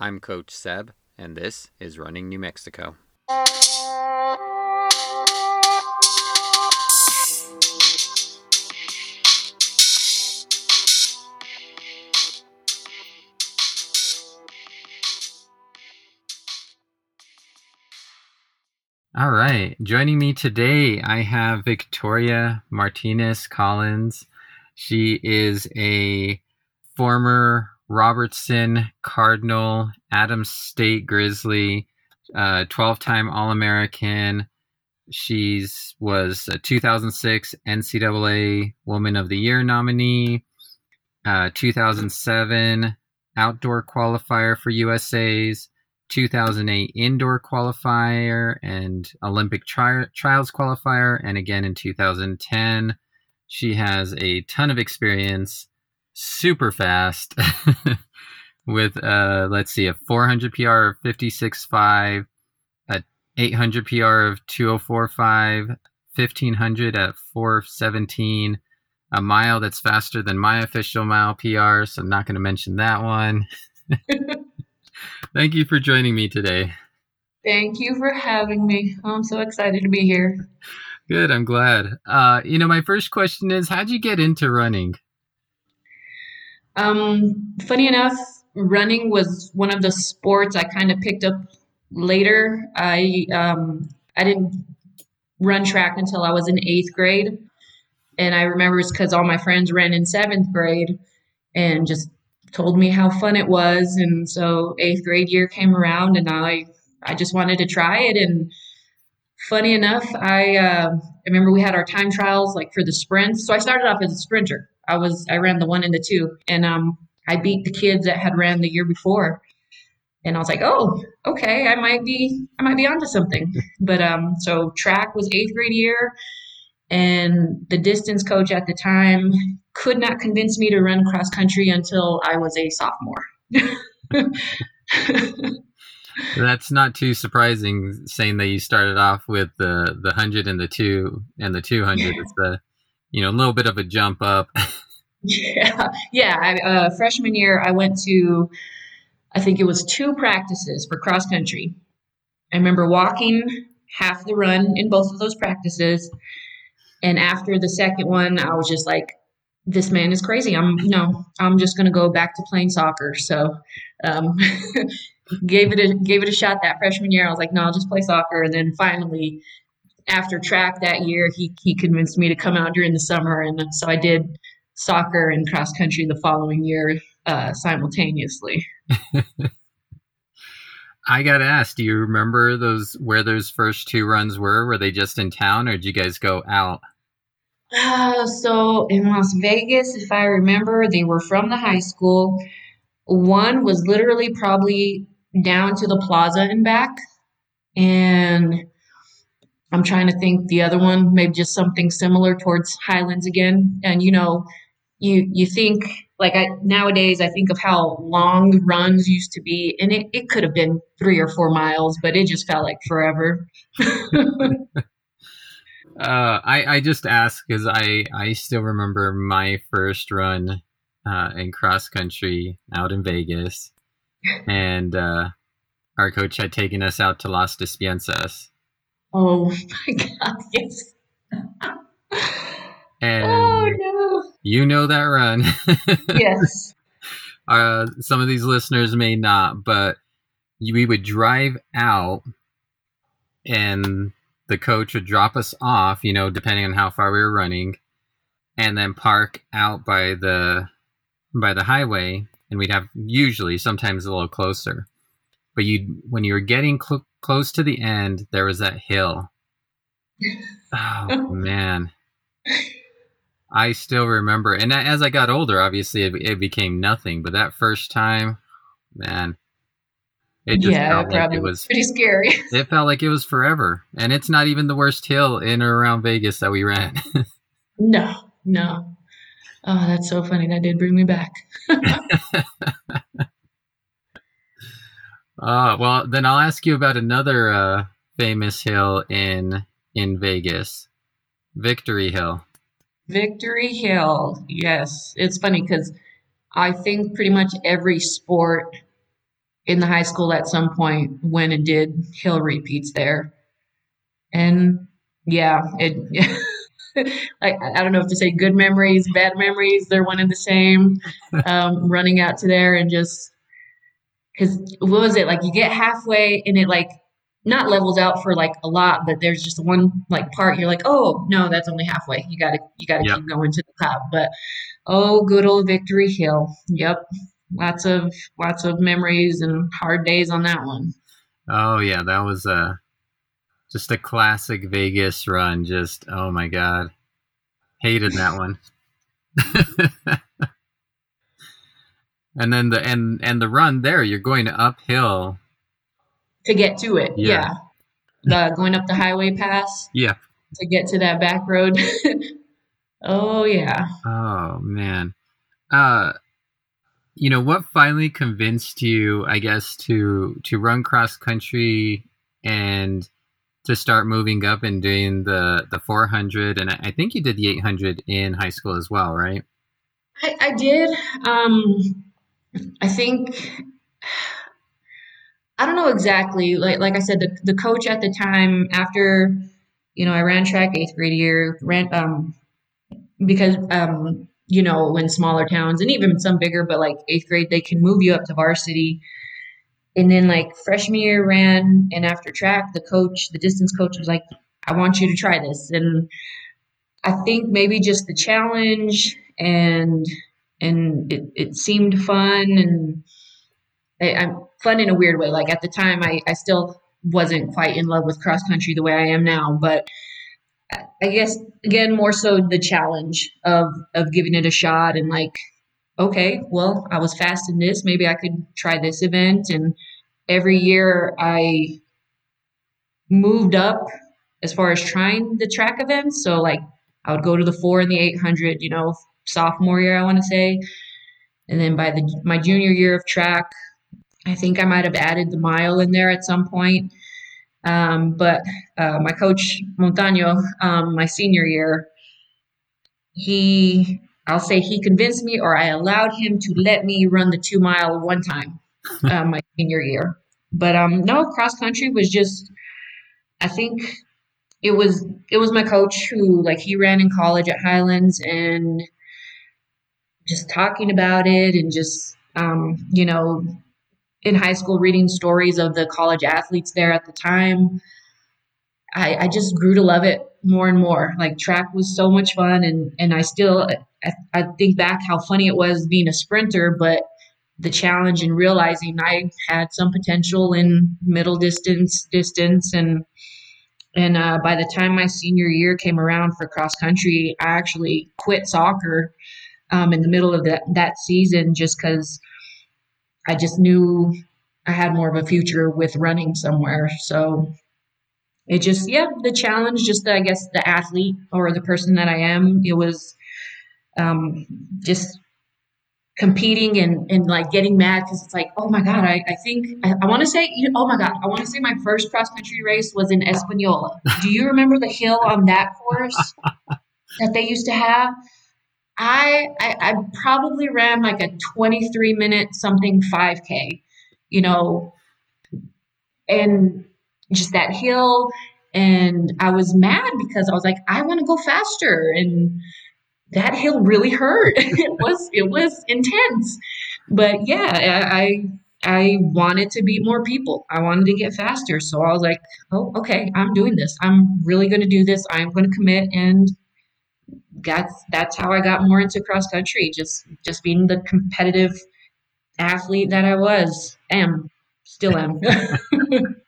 I'm Coach Seb, and this is Running New Mexico. All right. Joining me today, I have Victoria Martinez Collins. She is a former Robertson Cardinal, Adams State Grizzly, 12 uh, time All American. She's was a 2006 NCAA Woman of the Year nominee, uh, 2007 outdoor qualifier for USA's, 2008 indoor qualifier and Olympic tri- trials qualifier, and again in 2010. She has a ton of experience, super fast, with uh, let's see, a 400 PR of 56.5, a 800 PR of 204.5, 1500 at 417, a mile that's faster than my official mile PR, so I'm not going to mention that one. Thank you for joining me today. Thank you for having me. I'm so excited to be here. Good, I'm glad. Uh, you know, my first question is how'd you get into running? Um, funny enough, running was one of the sports I kind of picked up later. I um, I didn't run track until I was in eighth grade, and I remember it's because all my friends ran in seventh grade, and just told me how fun it was. And so eighth grade year came around, and I I just wanted to try it. And funny enough, I uh, I remember we had our time trials like for the sprints. So I started off as a sprinter. I was I ran the one and the two, and um, I beat the kids that had ran the year before. And I was like, oh, okay, I might be I might be onto something. But um, so track was eighth grade year, and the distance coach at the time could not convince me to run cross country until I was a sophomore. That's not too surprising, saying that you started off with the the hundred and the two and the two hundred. It's the you know a little bit of a jump up. yeah, yeah. I, uh, freshman year, I went to I think it was two practices for cross country. I remember walking half the run in both of those practices, and after the second one, I was just like, this man is crazy. I'm, you know, I'm just going to go back to playing soccer. So, um, gave it a gave it a shot that freshman year. I was like, no, I'll just play soccer. And then finally, after track that year, he he convinced me to come out during the summer, and so I did soccer and cross country the following year uh, simultaneously. I got asked, do you remember those where those first two runs were? Were they just in town, or did you guys go out? Uh, so in Las Vegas, if I remember, they were from the high school. One was literally probably down to the plaza and back. And I'm trying to think the other one, maybe just something similar towards Highlands again. And you know, you you think like I nowadays I think of how long runs used to be, and it, it could have been three or four miles, but it just felt like forever. Uh, I I just ask because I I still remember my first run uh, in cross country out in Vegas, and uh, our coach had taken us out to Las Despensas. Oh my god! Yes. and oh no! You know that run. yes. Uh, some of these listeners may not, but we would drive out and the coach would drop us off, you know, depending on how far we were running, and then park out by the by the highway, and we'd have usually sometimes a little closer. But you, when you were getting cl- close to the end, there was that hill. Oh man, I still remember. And as I got older, obviously it, it became nothing. But that first time, man, it just yeah, felt like it was pretty scary. It felt like it was forever, and it's not even the worst hill in or around Vegas that we ran. no, no. Oh, that's so funny. That did bring me back. uh, well, then I'll ask you about another uh, famous hill in in Vegas, Victory Hill. Victory Hill. Yes, it's funny because I think pretty much every sport in the high school at some point went and did hill repeats there. And yeah, it like I don't know if to say good memories, bad memories, they're one and the same. Um, running out to there and just because what was it like? You get halfway and it like not levels out for like a lot, but there's just one like part you're like, oh no, that's only halfway. You gotta you gotta yep. keep going to the top. But oh, good old Victory Hill. Yep, lots of lots of memories and hard days on that one. Oh yeah, that was a just a classic Vegas run. Just oh my god, hated that one. and then the and and the run there, you're going uphill to get to it. Yeah, yeah. The, going up the highway pass. Yeah, to get to that back road. oh yeah. Oh man. Uh you know what finally convinced you i guess to to run cross country and to start moving up and doing the the 400 and i think you did the 800 in high school as well right i, I did um i think i don't know exactly like like i said the, the coach at the time after you know i ran track eighth grade year ran um because um you know in smaller towns and even some bigger but like eighth grade they can move you up to varsity. And then like freshman year ran and after track the coach the distance coach was like i want you to try this. And i think maybe just the challenge and and it, it seemed fun and I, am fun in a weird way like at the time I, I still wasn't quite in love with cross country the way i am now but i guess again more so the challenge of of giving it a shot and like okay, well, I was fast in this. Maybe I could try this event. And every year I moved up as far as trying the track events. So, like, I would go to the four and the 800, you know, sophomore year, I want to say. And then by the my junior year of track, I think I might have added the mile in there at some point. Um, but uh, my coach Montano, um, my senior year, he I'll say he convinced me or I allowed him to let me run the two mile one time uh, my senior year. But um, no, cross country was just, I think it was it was my coach who like he ran in college at Highlands and just talking about it and just um, you know in high school reading stories of the college athletes there at the time. I, I just grew to love it more and more. Like track was so much fun, and and I still I, I think back how funny it was being a sprinter, but the challenge in realizing I had some potential in middle distance, distance, and and uh, by the time my senior year came around for cross country, I actually quit soccer um, in the middle of that that season just because I just knew I had more of a future with running somewhere. So it just yeah, the challenge, just the, I guess the athlete or the person that I am, it was um, just competing and, and like getting mad because it's like, oh my God, I, I think, I, I want to say, oh my God, I want to say my first cross country race was in Espanola. Do you remember the hill on that course that they used to have? I, I, I probably ran like a 23 minute something 5K, you know, and just that hill. And I was mad because I was like, I want to go faster. And, that hill really hurt. it was it was intense. But yeah, I I wanted to beat more people. I wanted to get faster. So I was like, oh, okay, I'm doing this. I'm really going to do this. I'm going to commit and that's that's how I got more into cross country. Just just being the competitive athlete that I was, am, still am.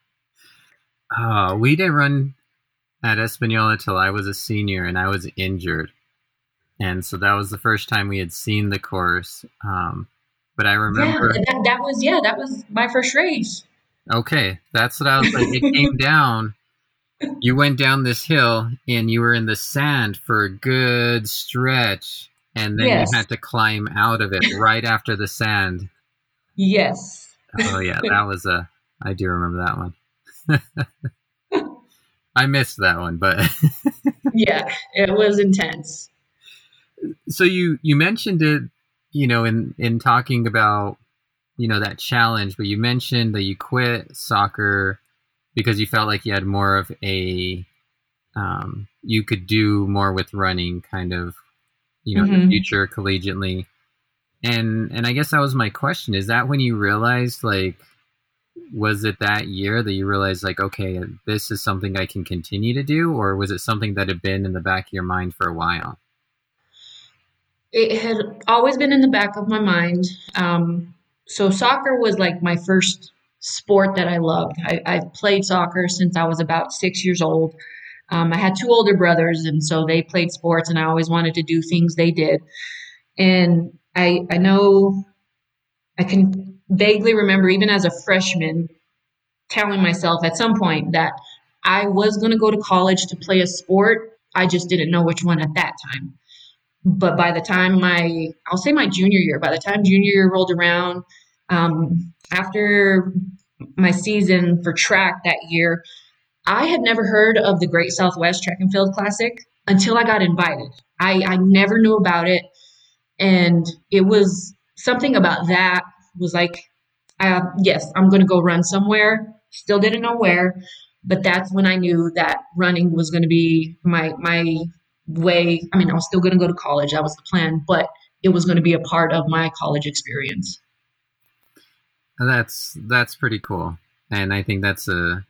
uh, we didn't run at Espanola till I was a senior and I was injured and so that was the first time we had seen the course. Um, but I remember yeah, that, that was yeah, that was my first race. Okay, that's what I was like. It came down. You went down this hill and you were in the sand for a good stretch, and then yes. you had to climb out of it right after the sand. Yes. Oh yeah, that was a. I do remember that one. I missed that one, but yeah, it was intense so you you mentioned it, you know, in in talking about you know that challenge, but you mentioned that you quit soccer because you felt like you had more of a um, you could do more with running, kind of, you know, mm-hmm. in the future collegiately. And and I guess that was my question: Is that when you realized, like, was it that year that you realized, like, okay, this is something I can continue to do, or was it something that had been in the back of your mind for a while? It had always been in the back of my mind. Um, so soccer was like my first sport that I loved. I, I played soccer since I was about six years old. Um, I had two older brothers, and so they played sports, and I always wanted to do things they did. And I, I know I can vaguely remember, even as a freshman, telling myself at some point that I was going to go to college to play a sport. I just didn't know which one at that time. But by the time my, I'll say my junior year, by the time junior year rolled around, um, after my season for track that year, I had never heard of the Great Southwest Track and Field Classic until I got invited. I, I never knew about it. And it was something about that was like, uh, yes, I'm going to go run somewhere. Still didn't know where, but that's when I knew that running was going to be my my way. I mean, I was still going to go to college. That was the plan, but it was going to be a part of my college experience. That's that's pretty cool, and I think that's a.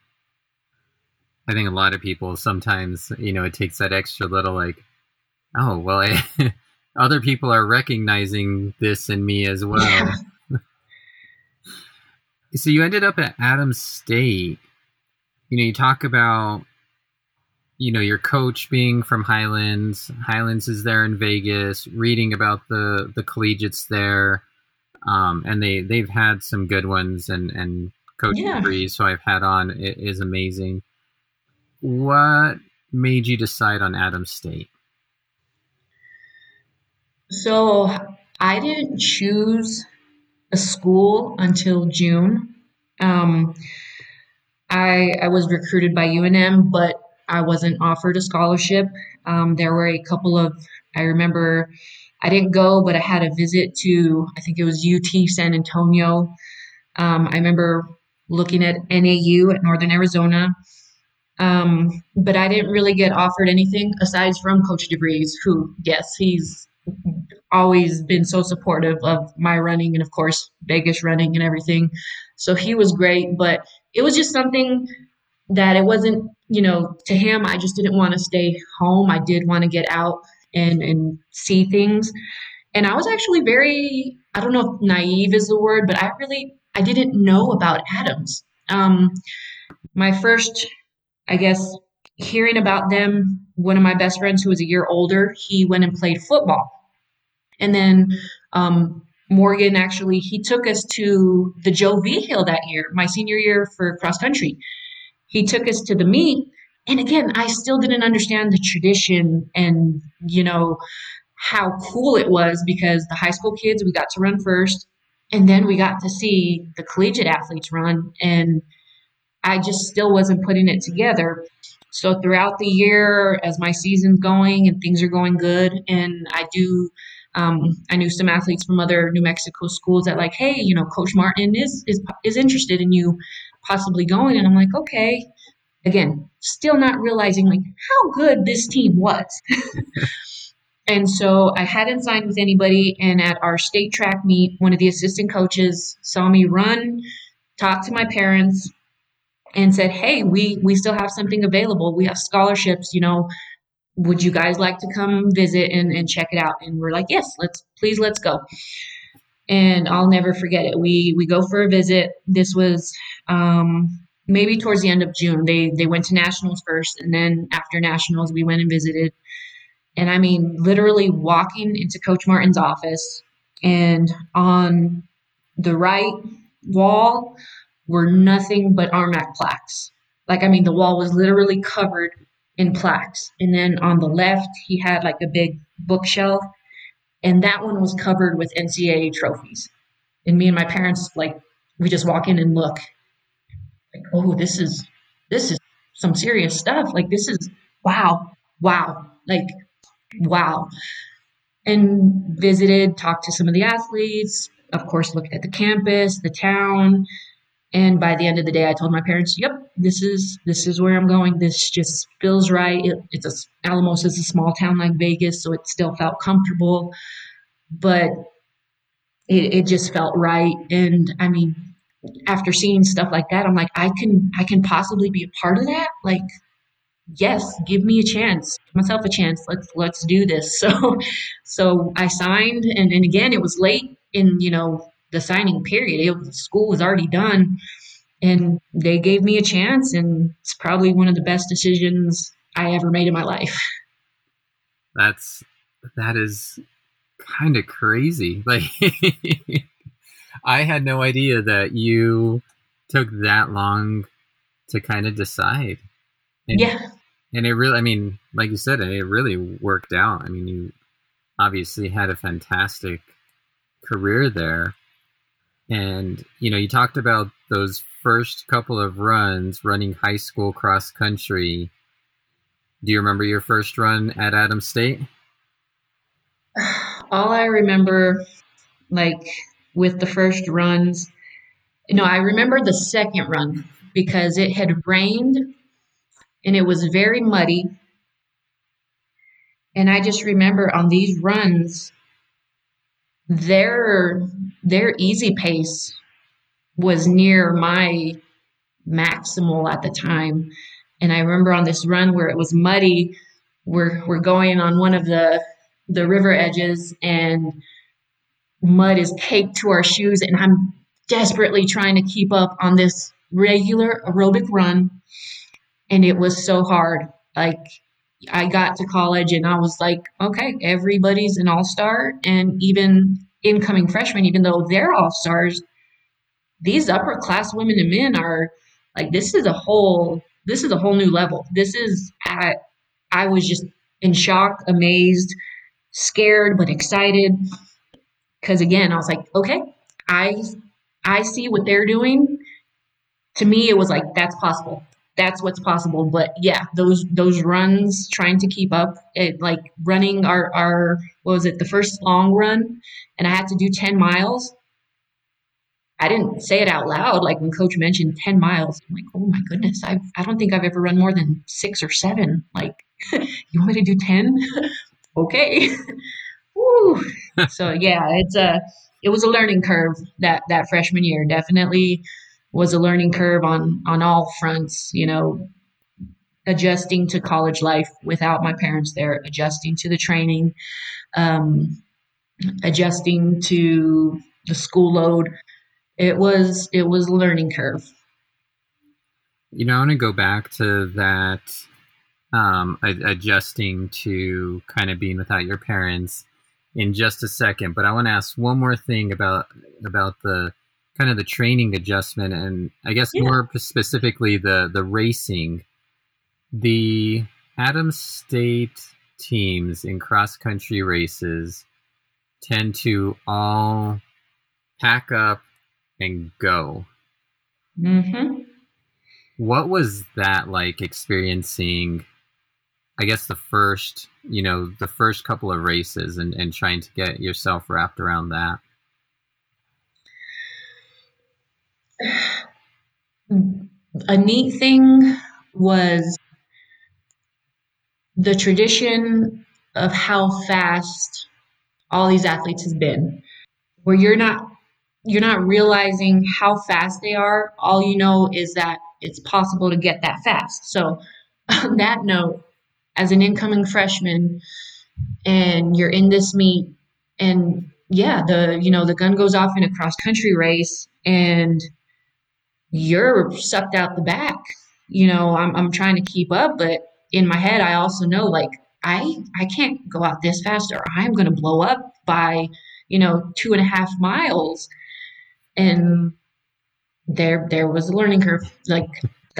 I think a lot of people sometimes, you know, it takes that extra little like, oh well, I, other people are recognizing this in me as well. Yeah. so you ended up at Adams State. You know, you talk about you know your coach being from Highlands. Highlands is there in Vegas. Reading about the the collegiates there um, and they they've had some good ones and and coach yeah. Breeze, who I've had on, is amazing. What made you decide on Adams State? So I didn't choose a school until June. Um, I I was recruited by UNM, but I wasn't offered a scholarship. Um, there were a couple of I remember I didn't go, but I had a visit to, I think it was UT San Antonio. Um, I remember looking at NAU at Northern Arizona. Um, but I didn't really get offered anything aside from Coach DeVries, who, yes, he's always been so supportive of my running and, of course, Vegas running and everything. So he was great, but it was just something that it wasn't, you know, to him, I just didn't want to stay home. I did want to get out and and see things. And I was actually very I don't know if naive is the word, but I really I didn't know about Adams. Um, my first, I guess, hearing about them, one of my best friends who was a year older, he went and played football. And then um, Morgan actually, he took us to the Joe Vigil that year, my senior year for cross country. He took us to the meet and again, I still didn't understand the tradition and, you know, how cool it was because the high school kids, we got to run first. And then we got to see the collegiate athletes run. And I just still wasn't putting it together. So throughout the year, as my season's going and things are going good, and I do, um, I knew some athletes from other New Mexico schools that like, hey, you know, Coach Martin is is is interested in you possibly going, and I'm like, okay again, still not realizing like how good this team was. and so I hadn't signed with anybody. And at our state track meet, one of the assistant coaches saw me run, talked to my parents, and said, Hey, we we still have something available. We have scholarships, you know. Would you guys like to come visit and, and check it out? And we're like, Yes, let's please let's go. And I'll never forget it. We we go for a visit. This was um maybe towards the end of June. They they went to nationals first, and then after nationals, we went and visited. And I mean, literally walking into Coach Martin's office, and on the right wall were nothing but RMAC plaques. Like I mean, the wall was literally covered in plaques. And then on the left, he had like a big bookshelf, and that one was covered with NCAA trophies. And me and my parents like we just walk in and look like, oh, this is this is some serious stuff. Like this is wow, wow, like wow. And visited, talked to some of the athletes, of course, looked at the campus, the town, and by the end of the day, I told my parents, "Yep, this is this is where I'm going. This just feels right. It, it's a Alamosa is a small town like Vegas, so it still felt comfortable, but it, it just felt right. And I mean, after seeing stuff like that, I'm like, I can I can possibly be a part of that. Like, yes, give me a chance, give myself a chance. Let's let's do this. So, so I signed, and and again, it was late in you know the signing period. It, school was already done, and they gave me a chance, and it's probably one of the best decisions I ever made in my life. That's that is kind of crazy. Like I had no idea that you took that long to kind of decide. And, yeah. And it really, I mean, like you said, it really worked out. I mean, you obviously had a fantastic career there. And, you know, you talked about those first couple of runs running high school cross country. Do you remember your first run at Adams State? All I remember, like with the first runs, no, I remember the second run because it had rained and it was very muddy. And I just remember on these runs, their their easy pace was near my maximal at the time. And I remember on this run where it was muddy, we're we're going on one of the the river edges and mud is caked to our shoes and I'm desperately trying to keep up on this regular aerobic run. And it was so hard. Like I got to college and I was like, okay, everybody's an all-star and even incoming freshmen even though they're all-stars these upper class women and men are like this is a whole this is a whole new level. This is at i was just in shock amazed scared but excited because again i was like okay i i see what they're doing to me it was like that's possible that's what's possible but yeah those those runs trying to keep up it like running our our what was it the first long run and i had to do 10 miles I didn't say it out loud. Like when coach mentioned 10 miles, I'm like, oh my goodness, I, I don't think I've ever run more than six or seven. Like, you want me to do 10? okay. so yeah, it's a, it was a learning curve that, that freshman year. Definitely was a learning curve on, on all fronts, you know, adjusting to college life without my parents there, adjusting to the training, um, adjusting to the school load. It was it was a learning curve. You know, I want to go back to that um, adjusting to kind of being without your parents in just a second, but I want to ask one more thing about about the kind of the training adjustment and I guess yeah. more specifically the the racing. The Adams State teams in cross country races tend to all pack up and go. Mm-hmm. What was that like experiencing? I guess the first, you know, the first couple of races and, and trying to get yourself wrapped around that. A neat thing was the tradition of how fast all these athletes has been, where you're not you're not realizing how fast they are. All you know is that it's possible to get that fast. So, on that note, as an incoming freshman, and you're in this meet, and yeah, the you know the gun goes off in a cross country race, and you're sucked out the back. You know, I'm I'm trying to keep up, but in my head, I also know like I I can't go out this fast, or I'm going to blow up by you know two and a half miles and there there was a learning curve like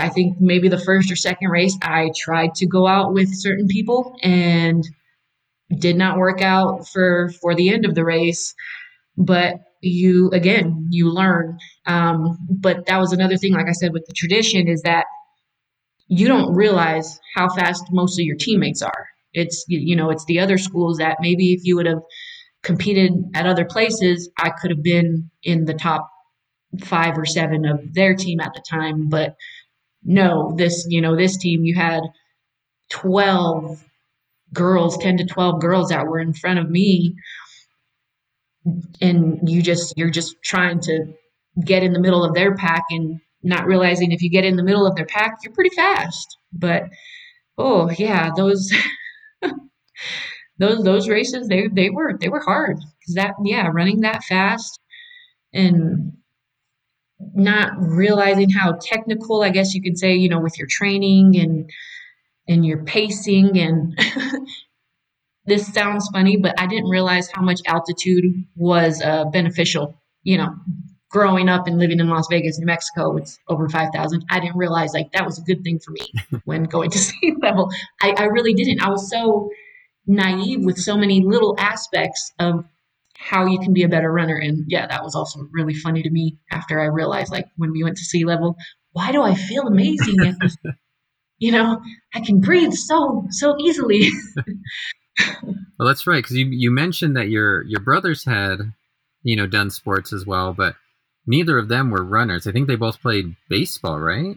i think maybe the first or second race i tried to go out with certain people and did not work out for for the end of the race. But you again you learn. Um, but that was another thing like i said with the tradition is that you don't realize how fast most of your teammates are. It's you know it's the other schools that maybe if you would have competed at other places, I could have been in the top five or seven of their team at the time. But no, this, you know, this team, you had 12 girls, 10 to 12 girls that were in front of me. And you just, you're just trying to get in the middle of their pack and not realizing if you get in the middle of their pack, you're pretty fast. But oh yeah, those those those races they they were they were hard because that yeah running that fast and not realizing how technical I guess you could say you know with your training and and your pacing and this sounds funny but I didn't realize how much altitude was uh, beneficial you know growing up and living in Las Vegas, New Mexico, it's over 5,000. I didn't realize like that was a good thing for me when going to sea level. I, I really didn't. I was so naive with so many little aspects of how you can be a better runner. And yeah, that was also really funny to me after I realized like when we went to sea level, why do I feel amazing? you know, I can breathe so, so easily. well, that's right. Cause you, you mentioned that your, your brothers had, you know, done sports as well, but neither of them were runners. I think they both played baseball, right?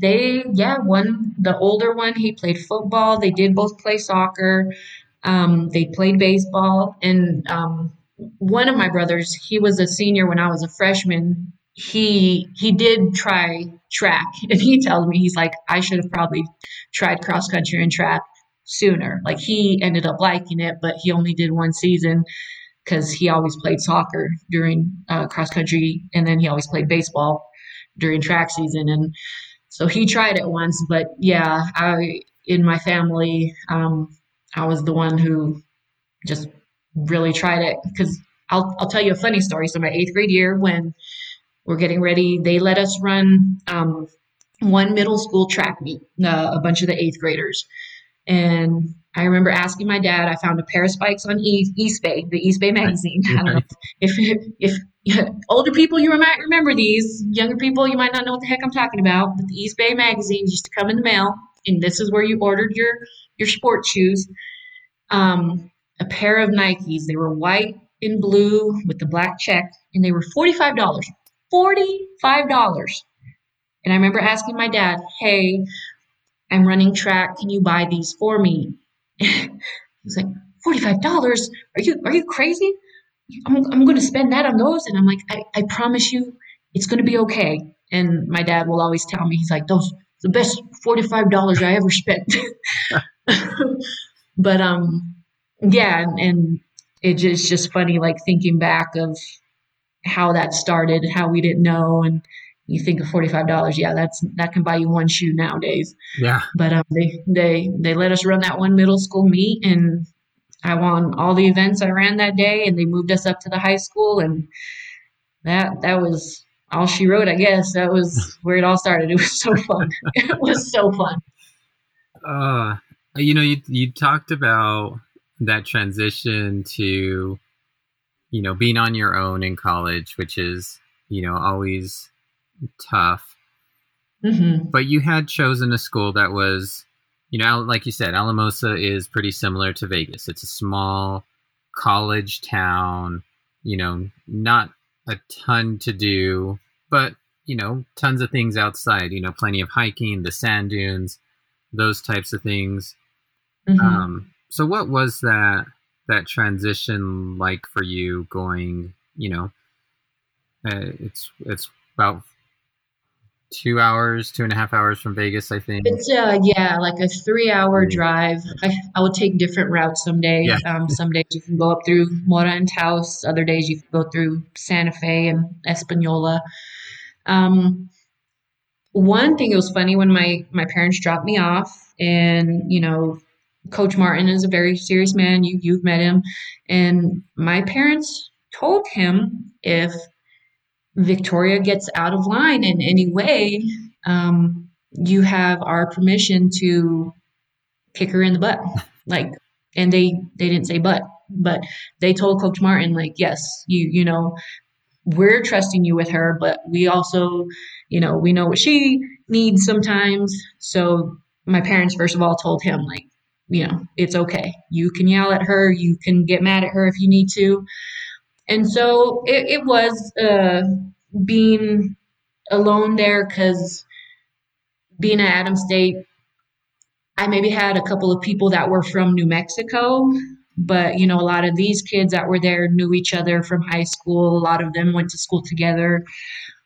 They, yeah, one, the older one, he played football. They did both play soccer. Um, they played baseball. And um, one of my brothers, he was a senior when I was a freshman. He he did try track, and he tells me he's like, I should have probably tried cross country and track sooner. Like he ended up liking it, but he only did one season because he always played soccer during uh, cross country, and then he always played baseball during track season. And so he tried it once, but yeah, I in my family, um, I was the one who just really tried it because I'll I'll tell you a funny story. So my eighth grade year, when we're getting ready, they let us run um, one middle school track meet, uh, a bunch of the eighth graders, and I remember asking my dad. I found a pair of spikes on Eastbay, the Eastbay magazine. I don't know if if, if older people you might remember these, younger people you might not know what the heck I'm talking about. But the Eastbay magazine used to come in the mail, and this is where you ordered your your sports shoes. Um, a pair of Nikes. They were white and blue with the black check, and they were forty five dollars. Forty five dollars. And I remember asking my dad, "Hey, I'm running track. Can you buy these for me?" He's like, $45? Are you are you crazy? I'm, I'm going to spend that on those. And I'm like, I, I promise you, it's going to be okay. And my dad will always tell me, he's like, those the best $45 I ever spent. but um, yeah, and, and it's just, just funny, like thinking back of how that started, how we didn't know, and you think of forty five dollars, yeah, that's that can buy you one shoe nowadays. Yeah. But um, they they they let us run that one middle school meet, and I won all the events I ran that day, and they moved us up to the high school, and that that was all she wrote. I guess that was where it all started. It was so fun. it was so fun. Uh, you know, you you talked about that transition to, you know, being on your own in college, which is you know always tough. Mm-hmm. But you had chosen a school that was, you know, like you said, Alamosa is pretty similar to Vegas. It's a small college town, you know, not a ton to do, but, you know, tons of things outside, you know, plenty of hiking, the sand dunes, those types of things. Mm-hmm. Um, so what was that that transition like for you going, you know, uh, it's it's about two hours, two and a half hours from Vegas, I think. It's uh yeah, like a three hour drive. I, I would take different routes some days. Yeah. Um, some days you can go up through Mora and Taos. Other days you can go through Santa Fe and Espanola. Um, one thing it was funny when my my parents dropped me off, and you know, Coach Martin is a very serious man. You you've met him, and my parents told him if Victoria gets out of line in any way, um, you have our permission to kick her in the butt. Like, and they they didn't say but, but they told Coach Martin like, yes, you you know, we're trusting you with her, but we also, you know, we know what she needs sometimes. So my parents first of all told him like, you know, it's okay. You can yell at her, you can get mad at her if you need to. And so it, it was uh, being alone there because being at Adams State, I maybe had a couple of people that were from New Mexico, but you know, a lot of these kids that were there knew each other from high school. A lot of them went to school together.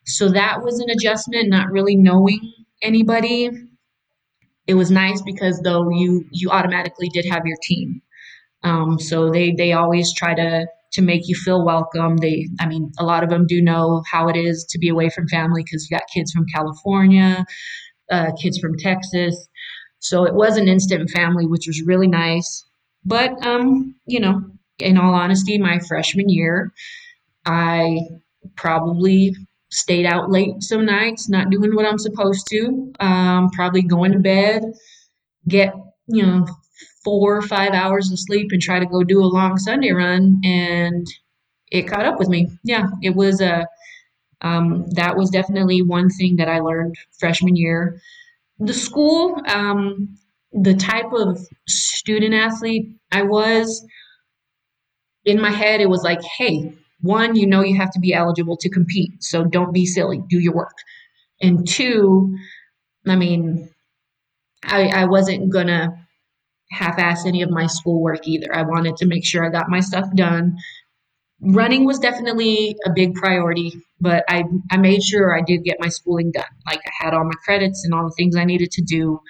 So that was an adjustment, not really knowing anybody. It was nice because though you you automatically did have your team. Um, so they they always try to to make you feel welcome. They, I mean, a lot of them do know how it is to be away from family because you got kids from California, uh, kids from Texas. So it was an instant family, which was really nice. But, um, you know, in all honesty, my freshman year, I probably stayed out late some nights, not doing what I'm supposed to, um, probably going to bed, get, you know, four or five hours of sleep and try to go do a long Sunday run. And it caught up with me. Yeah, it was a, um, that was definitely one thing that I learned freshman year. The school, um, the type of student athlete I was, in my head, it was like, hey, one, you know you have to be eligible to compete. So don't be silly, do your work. And two, I mean, I, I wasn't gonna half-ass any of my schoolwork either. I wanted to make sure I got my stuff done. Running was definitely a big priority, but I, I made sure I did get my schooling done. Like I had all my credits and all the things I needed to do.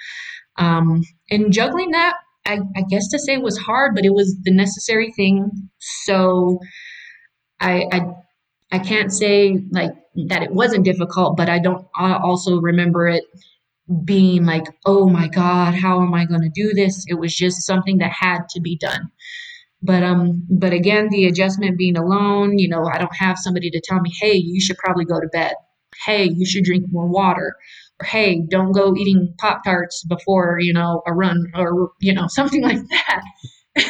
Um, and juggling that, I, I guess to say was hard, but it was the necessary thing. So I, I I can't say like that it wasn't difficult, but I don't I also remember it being like, oh my God, how am I going to do this? It was just something that had to be done. But um, but again, the adjustment being alone, you know, I don't have somebody to tell me, hey, you should probably go to bed. Hey, you should drink more water. Or hey, don't go eating Pop Tarts before, you know, a run or you know, something like that.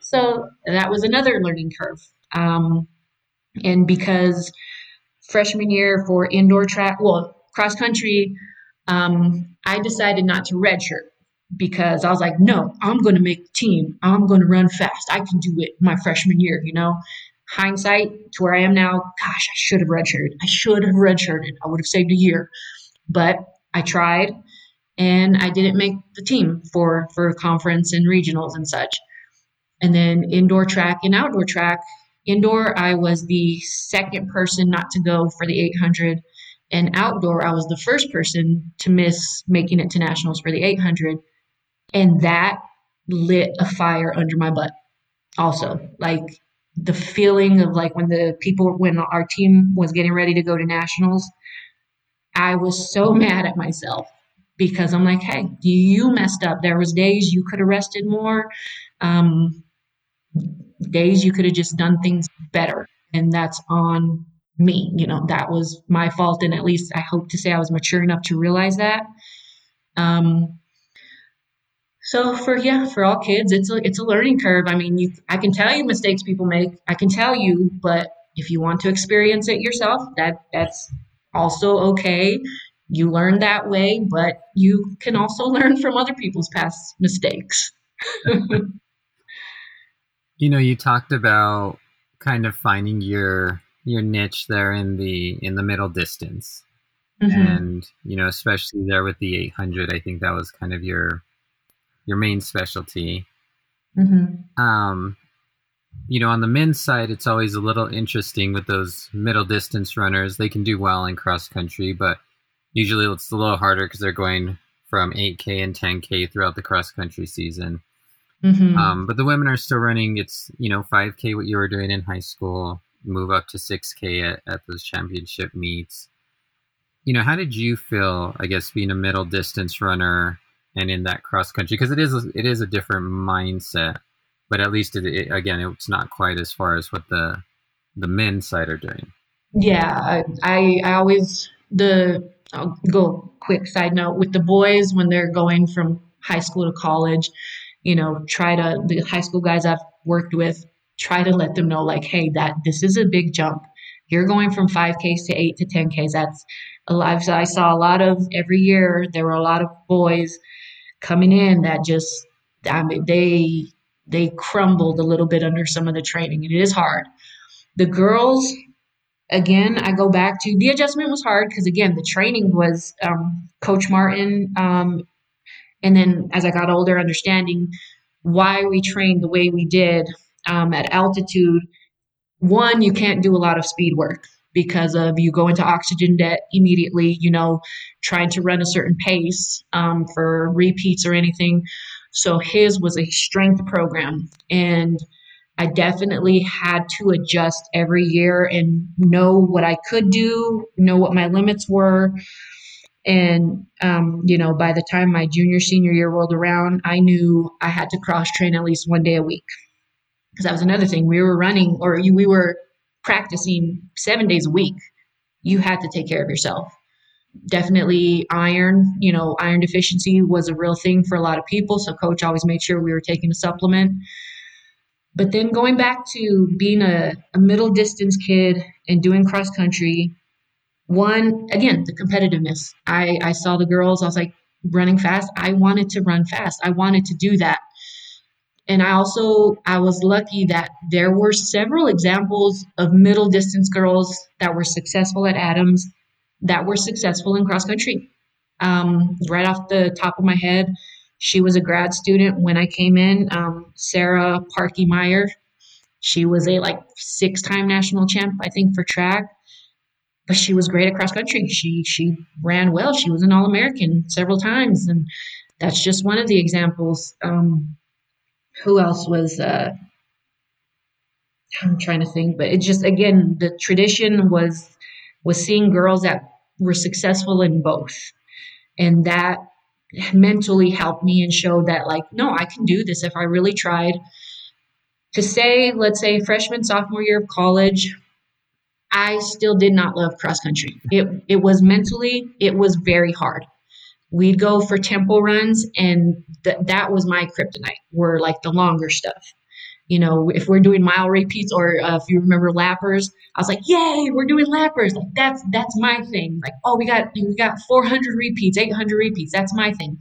so that was another learning curve. Um, and because freshman year for indoor track, well, cross country, um, I decided not to redshirt because I was like, no, I'm going to make the team. I'm going to run fast. I can do it my freshman year, you know. Hindsight to where I am now, gosh, I should have redshirted. I should have redshirted. I would have saved a year. But I tried and I didn't make the team for for conference and regionals and such. And then indoor track and outdoor track. Indoor, I was the second person not to go for the 800 and outdoor, I was the first person to miss making it to nationals for the 800. And that lit a fire under my butt. Also, like the feeling of like when the people, when our team was getting ready to go to nationals, I was so mad at myself because I'm like, hey, you messed up. There was days you could have rested more, um, days you could have just done things better, and that's on me. You know, that was my fault. And at least I hope to say I was mature enough to realize that. Um, so for yeah, for all kids, it's a it's a learning curve. I mean, you I can tell you mistakes people make. I can tell you, but if you want to experience it yourself, that that's also okay. You learn that way, but you can also learn from other people's past mistakes. you know, you talked about kind of finding your your niche there in the in the middle distance mm-hmm. and you know especially there with the 800 i think that was kind of your your main specialty mm-hmm. um you know on the men's side it's always a little interesting with those middle distance runners they can do well in cross country but usually it's a little harder because they're going from 8k and 10k throughout the cross country season mm-hmm. um, but the women are still running it's you know 5k what you were doing in high school move up to 6K at, at those championship meets. You know, how did you feel, I guess, being a middle distance runner and in that cross country? Because it is, a, it is a different mindset, but at least it, it, again, it's not quite as far as what the, the men's side are doing. Yeah. I, I, I always, the, I'll go quick side note with the boys when they're going from high school to college, you know, try to, the high school guys I've worked with, try to let them know like hey that this is a big jump. You're going from 5ks to 8 to 10ks that's a lot. I saw a lot of every year there were a lot of boys coming in that just I mean, they they crumbled a little bit under some of the training, and it is hard. The girls, again, I go back to the adjustment was hard because again, the training was um, Coach Martin, um, and then as I got older, understanding why we trained the way we did um, at altitude. One, you can't do a lot of speed work because of you go into oxygen debt immediately, you know, trying to run a certain pace um, for repeats or anything. So his was a strength program. And I definitely had to adjust every year and know what I could do, know what my limits were. And, um, you know, by the time my junior, senior year rolled around, I knew I had to cross train at least one day a week. Because that was another thing. We were running or we were practicing seven days a week. You had to take care of yourself definitely iron you know iron deficiency was a real thing for a lot of people so coach always made sure we were taking a supplement but then going back to being a, a middle distance kid and doing cross country one again the competitiveness i i saw the girls i was like running fast i wanted to run fast i wanted to do that and i also i was lucky that there were several examples of middle distance girls that were successful at adams that were successful in cross country. Um, right off the top of my head, she was a grad student when I came in. Um, Sarah Parkey Meyer. She was a like six time national champ, I think, for track. But she was great at cross country. She she ran well. She was an All American several times, and that's just one of the examples. Um, who else was? Uh, I'm trying to think, but it just again the tradition was was seeing girls that were successful in both. And that mentally helped me and showed that, like, no, I can do this if I really tried. To say, let's say, freshman, sophomore year of college, I still did not love cross country. It, it was mentally, it was very hard. We'd go for tempo runs, and th- that was my kryptonite, were like the longer stuff you know, if we're doing mile repeats or uh, if you remember lappers, I was like, yay, we're doing lappers. Like that's that's my thing. Like, oh, we got we got 400 repeats, 800 repeats. That's my thing.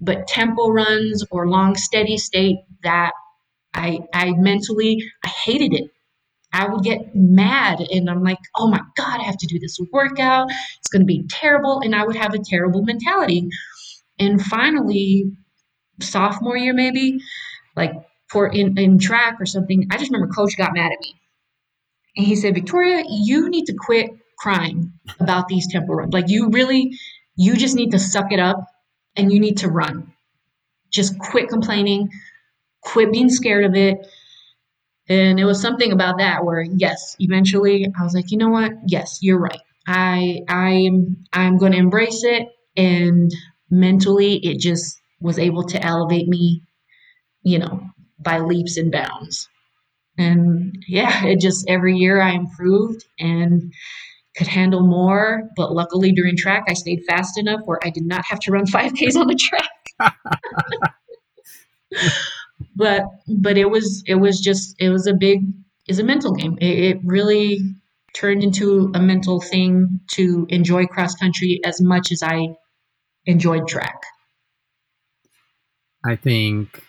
But tempo runs or long steady state, that I I mentally I hated it. I would get mad and I'm like, oh my God, I have to do this workout. It's going to be terrible. And I would have a terrible mentality. And finally, sophomore year, maybe, like for in, in track or something. I just remember coach got mad at me. And he said, Victoria, you need to quit crying about these tempo runs. Like you really, you just need to suck it up and you need to run. Just quit complaining, quit being scared of it. And it was something about that where yes, eventually I was like, you know what? Yes, you're right. I I am I'm gonna embrace it and mentally it just was able to elevate me, you know, by leaps and bounds. And yeah, it just every year I improved and could handle more. But luckily during track, I stayed fast enough where I did not have to run 5Ks on the track. but but it was it was just it was a big is a mental game. It, it really turned into a mental thing to enjoy cross country as much as I enjoyed track. I think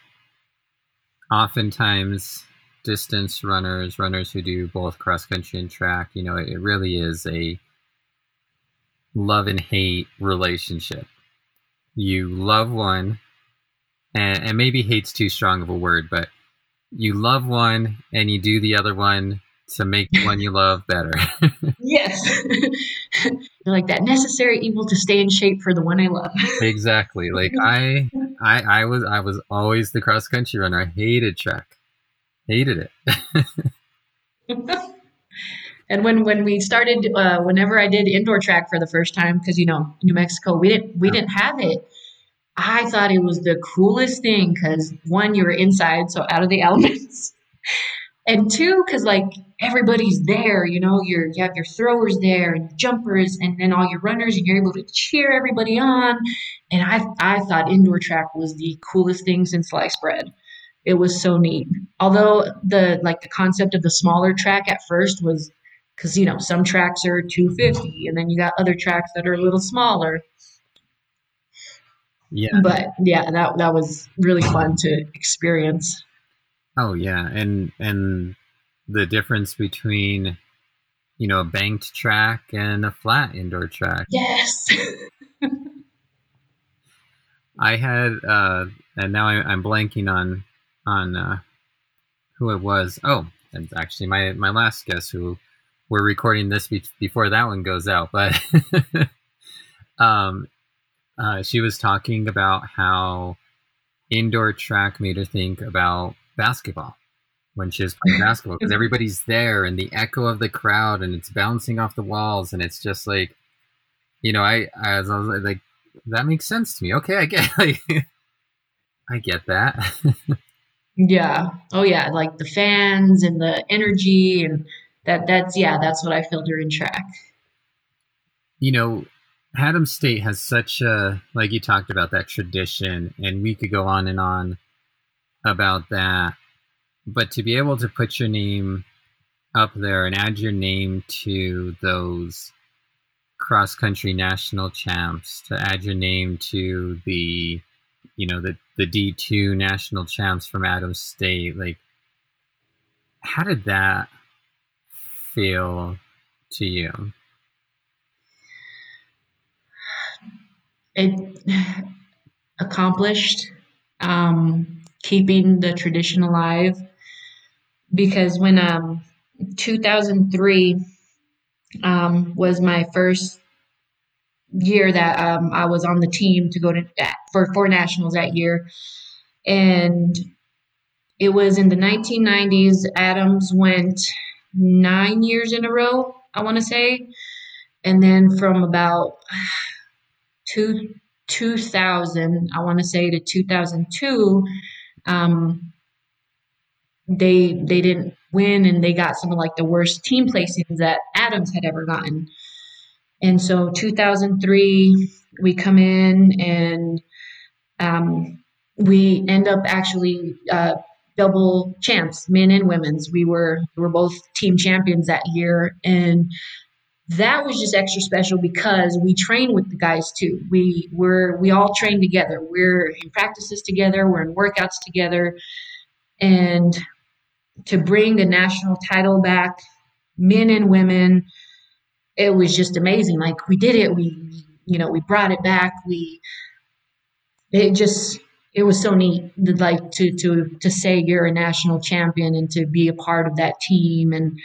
oftentimes distance runners, runners who do both cross country and track, you know, it really is a love and hate relationship. You love one, and, and maybe hate's too strong of a word, but you love one and you do the other one to make the one you love better. yes. like that necessary evil to stay in shape for the one I love. exactly. Like I I I was I was always the cross country runner. I hated track. Hated it. and when when we started uh, whenever I did indoor track for the first time cuz you know, New Mexico, we didn't we didn't have it. I thought it was the coolest thing cuz one you were inside so out of the elements. And two because like everybody's there you know you're you have your throwers there and jumpers and then all your runners and you're able to cheer everybody on. And i i thought indoor track was the coolest thing since sliced bread. It was so neat. Although the like the concept of the smaller track at first was because you know some tracks are 250 and then you got other tracks that are a little smaller Yeah. But yeah, that that was really fun to experience. Oh yeah, and and the difference between you know a banked track and a flat indoor track. Yes. I had, uh, and now I, am blanking on on uh, who it was. Oh, and actually, my my last guest who we're recording this be- before that one goes out, but um, uh, she was talking about how indoor track made her think about basketball when she was playing basketball because everybody's there and the echo of the crowd and it's bouncing off the walls and it's just like, you know, I as I was like, that makes sense to me. Okay, I get, like, I get that. yeah. Oh yeah, like the fans and the energy and that. That's yeah. That's what I feel during track. You know, Adams State has such a like you talked about that tradition, and we could go on and on about that. But to be able to put your name up there and add your name to those cross country national champs, to add your name to the you know the the D two national champs from Adams State, like how did that feel to you? It accomplished um, keeping the tradition alive because when um, 2003 um, was my first year that um, I was on the team to go to for four nationals that year, and it was in the 1990s. Adams went nine years in a row, I want to say, and then from about two, 2000, I want to say to 2002, um, they they didn't win and they got some of like the worst team placings that Adams had ever gotten. And so 2003, we come in and um, we end up actually uh, double champs, men and women's. We were we were both team champions that year, and that was just extra special because we train with the guys too. We were we all train together. We're in practices together. We're in workouts together, and to bring a national title back, men and women, it was just amazing. Like we did it. We you know we brought it back. We it just it was so neat like to to to say you're a national champion and to be a part of that team and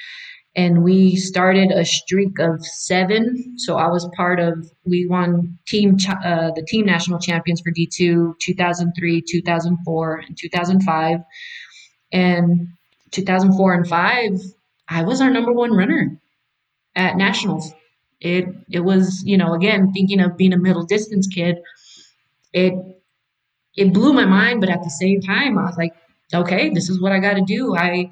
and we started a streak of seven. So I was part of. We won team uh, the team national champions for D two 2003, 2004, and 2005. And 2004 and five, I was our number one runner at nationals. It it was you know again thinking of being a middle distance kid, it it blew my mind. But at the same time, I was like, okay, this is what I got to do. I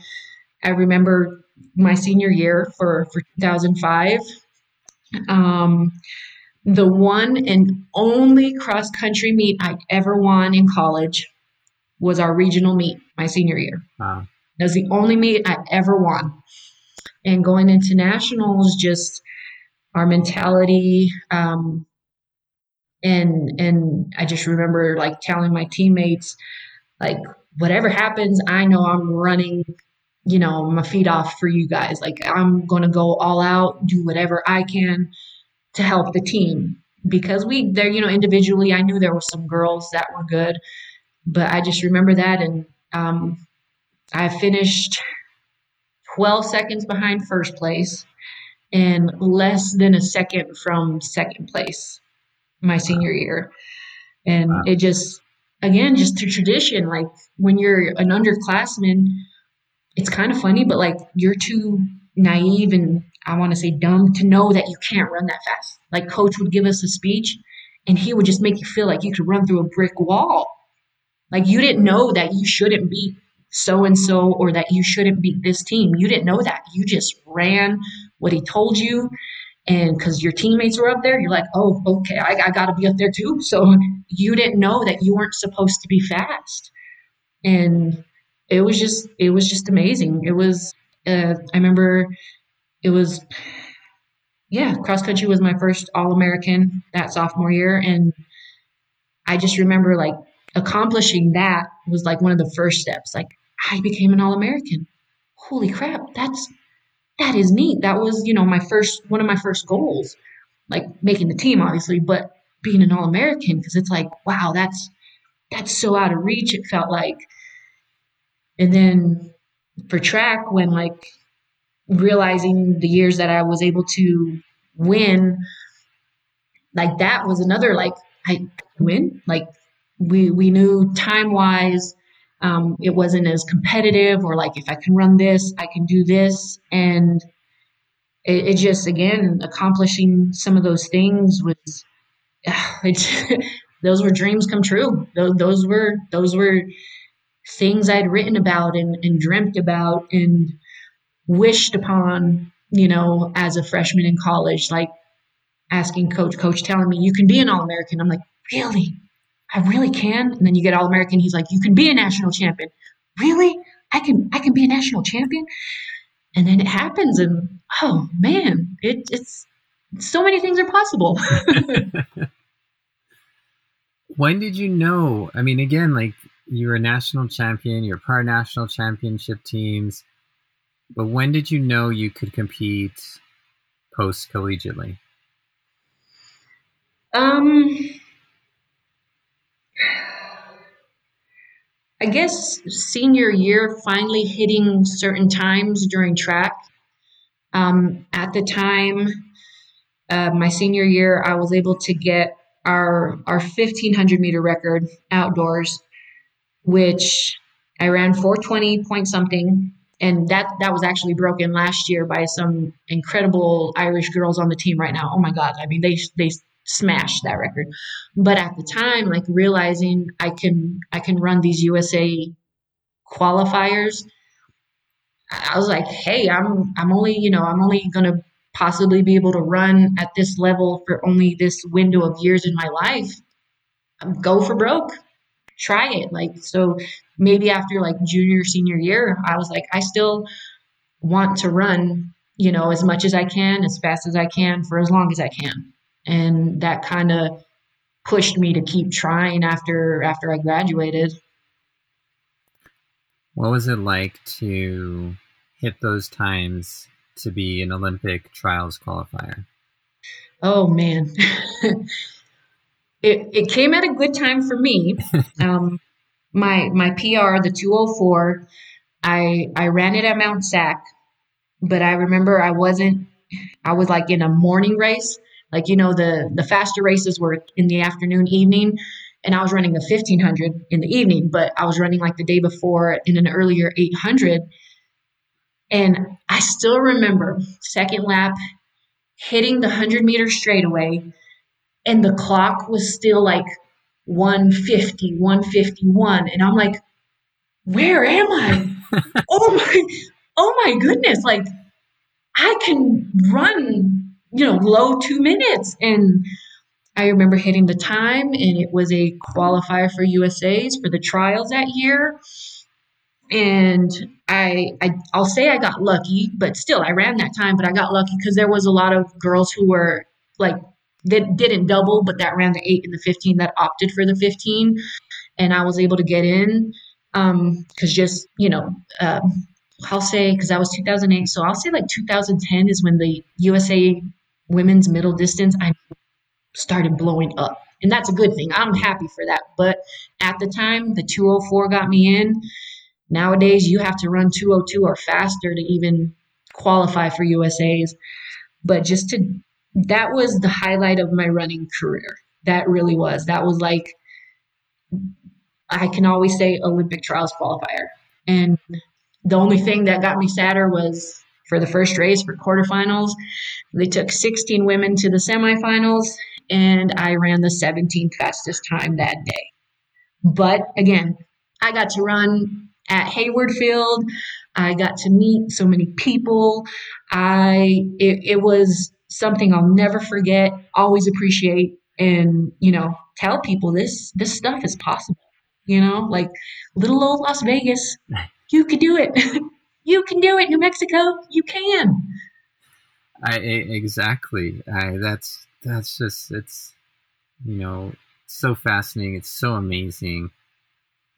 I remember my senior year for, for 2005. Um, the one and only cross country meet I ever won in college was our regional meet my senior year. Wow. That was the only meet I ever won. And going into nationals, just our mentality, um, and and I just remember like telling my teammates, like whatever happens, I know I'm running you know, my feet off for you guys. Like I'm going to go all out, do whatever I can to help the team because we there, you know, individually, I knew there were some girls that were good, but I just remember that. And um, I finished 12 seconds behind first place and less than a second from second place my senior year. And wow. it just, again, just to tradition, like when you're an underclassman, it's kind of funny, but like you're too naive and I want to say dumb to know that you can't run that fast. Like coach would give us a speech and he would just make you feel like you could run through a brick wall. Like you didn't know that you shouldn't beat so and so or that you shouldn't beat this team. You didn't know that. You just ran what he told you. And because your teammates were up there, you're like, oh, okay, I, I got to be up there too. So you didn't know that you weren't supposed to be fast. And it was just it was just amazing. It was uh, I remember it was yeah cross country was my first All American that sophomore year and I just remember like accomplishing that was like one of the first steps. Like I became an All American. Holy crap, that's that is neat. That was, you know, my first one of my first goals. Like making the team, obviously, but being an All American because it's like, wow, that's that's so out of reach. It felt like. And then for track, when like realizing the years that I was able to win, like that was another like I win. Like we we knew time wise, um, it wasn't as competitive, or like if I can run this, I can do this, and it, it just again accomplishing some of those things was it, those were dreams come true. Those, those were those were things I'd written about and, and dreamt about and wished upon, you know, as a freshman in college, like asking coach, coach telling me, you can be an All American. I'm like, really? I really can? And then you get All American. He's like, you can be a national champion. Really? I can, I can be a national champion. And then it happens. And oh man, it, it's so many things are possible. when did you know? I mean, again, like you were a national champion, you're part national championship teams, but when did you know you could compete post collegiately? Um, I guess senior year, finally hitting certain times during track. Um, at the time, uh, my senior year, I was able to get our our 1500 meter record outdoors which I ran 420 point something. And that that was actually broken last year by some incredible Irish girls on the team right now. Oh my God. I mean, they they smashed that record. But at the time, like realizing I can I can run these USA qualifiers, I was like, hey, I'm I'm only, you know, I'm only gonna possibly be able to run at this level for only this window of years in my life. Go for broke try it. Like, so maybe after like junior, senior year, I was like, I still want to run, you know, as much as I can, as fast as I can, for as long as I can. And that kind of pushed me to keep trying after after I graduated. What was it like to hit those times to be an Olympic trials qualifier? Oh man. it, it came at a good time for me. Um, my my PR, the 204, I I ran it at Mount Sac, but I remember I wasn't. I was like in a morning race, like you know the the faster races were in the afternoon, evening, and I was running a 1500 in the evening, but I was running like the day before in an earlier 800, and I still remember second lap hitting the 100 meter straightaway and the clock was still like 150 151 and i'm like where am i? Oh my oh my goodness like i can run you know low two minutes. And i remember hitting the time and it was a qualifier for usa's for the trials that year. And I, I i'll say i got lucky but still i ran that time but i got lucky because there was a lot of girls who were like that didn't double, but that ran the eight and the 15 that opted for the 15. And I was able to get in because um, just, you know, uh, I'll say, because that was 2008. So I'll say like 2010 is when the USA women's middle distance I started blowing up. And that's a good thing. I'm happy for that. But at the time, the 204 got me in. Nowadays, you have to run 202 or faster to even qualify for USA's. But just to that was the highlight of my running career. That really was. That was like, I can always say Olympic trials qualifier. And the only thing that got me sadder was for the first race for quarterfinals, they took 16 women to the semifinals, and I ran the 17th fastest time that day. But again, I got to run at Hayward Field. I got to meet so many people. I it, it was something I'll never forget, always appreciate, and you know, tell people this this stuff is possible. You know, like little old Las Vegas, you can do it. you can do it, New Mexico. You can. I exactly. I that's that's just it's you know so fascinating. It's so amazing.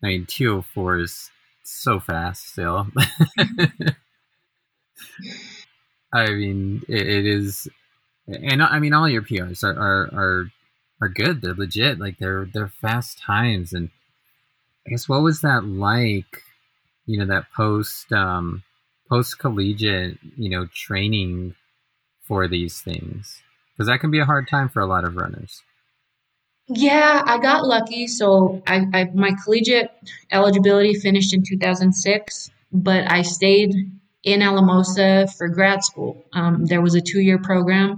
I mean, 204 is so fast still. I mean, it, it is, and I mean, all your PRs are, are are are good. They're legit. Like they're they're fast times. And I guess what was that like? You know, that post um, post collegiate, you know, training for these things because that can be a hard time for a lot of runners. Yeah, I got lucky. So I, I my collegiate eligibility finished in 2006, but I stayed in Alamosa for grad school. Um, there was a two year program.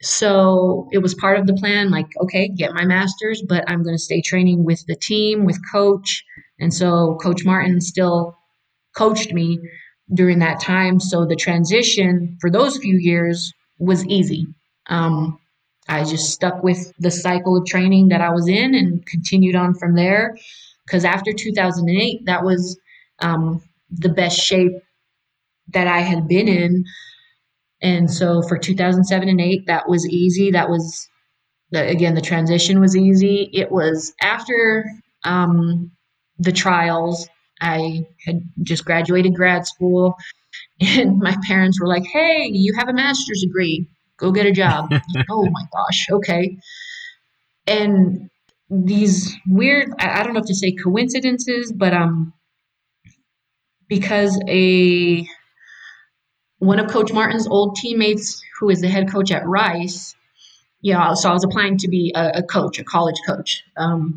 So it was part of the plan, like, okay, get my master's, but I'm going to stay training with the team, with coach. And so Coach Martin still coached me during that time. So the transition for those few years was easy. Um, I just stuck with the cycle of training that I was in and continued on from there. Because after 2008, that was um, the best shape that I had been in. And so for 2007 and 8, that was easy. That was, the, again, the transition was easy. It was after um, the trials, I had just graduated grad school, and my parents were like, hey, you have a master's degree go get a job. oh my gosh, okay. And these weird, I don't know if to say coincidences, but um, because a one of Coach Martin's old teammates, who is the head coach at Rice, yeah, so I was applying to be a, a coach, a college coach. Um,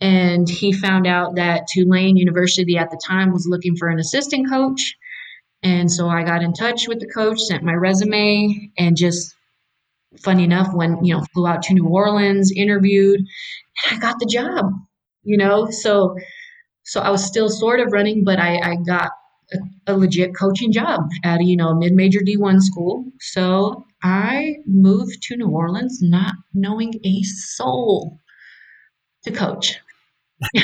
and he found out that Tulane University at the time was looking for an assistant coach. And so I got in touch with the coach, sent my resume, and just funny enough, when you know, flew out to New Orleans, interviewed, and I got the job. You know, so so I was still sort of running, but I, I got a, a legit coaching job at a, you know mid-major D1 school. So I moved to New Orleans, not knowing a soul to coach.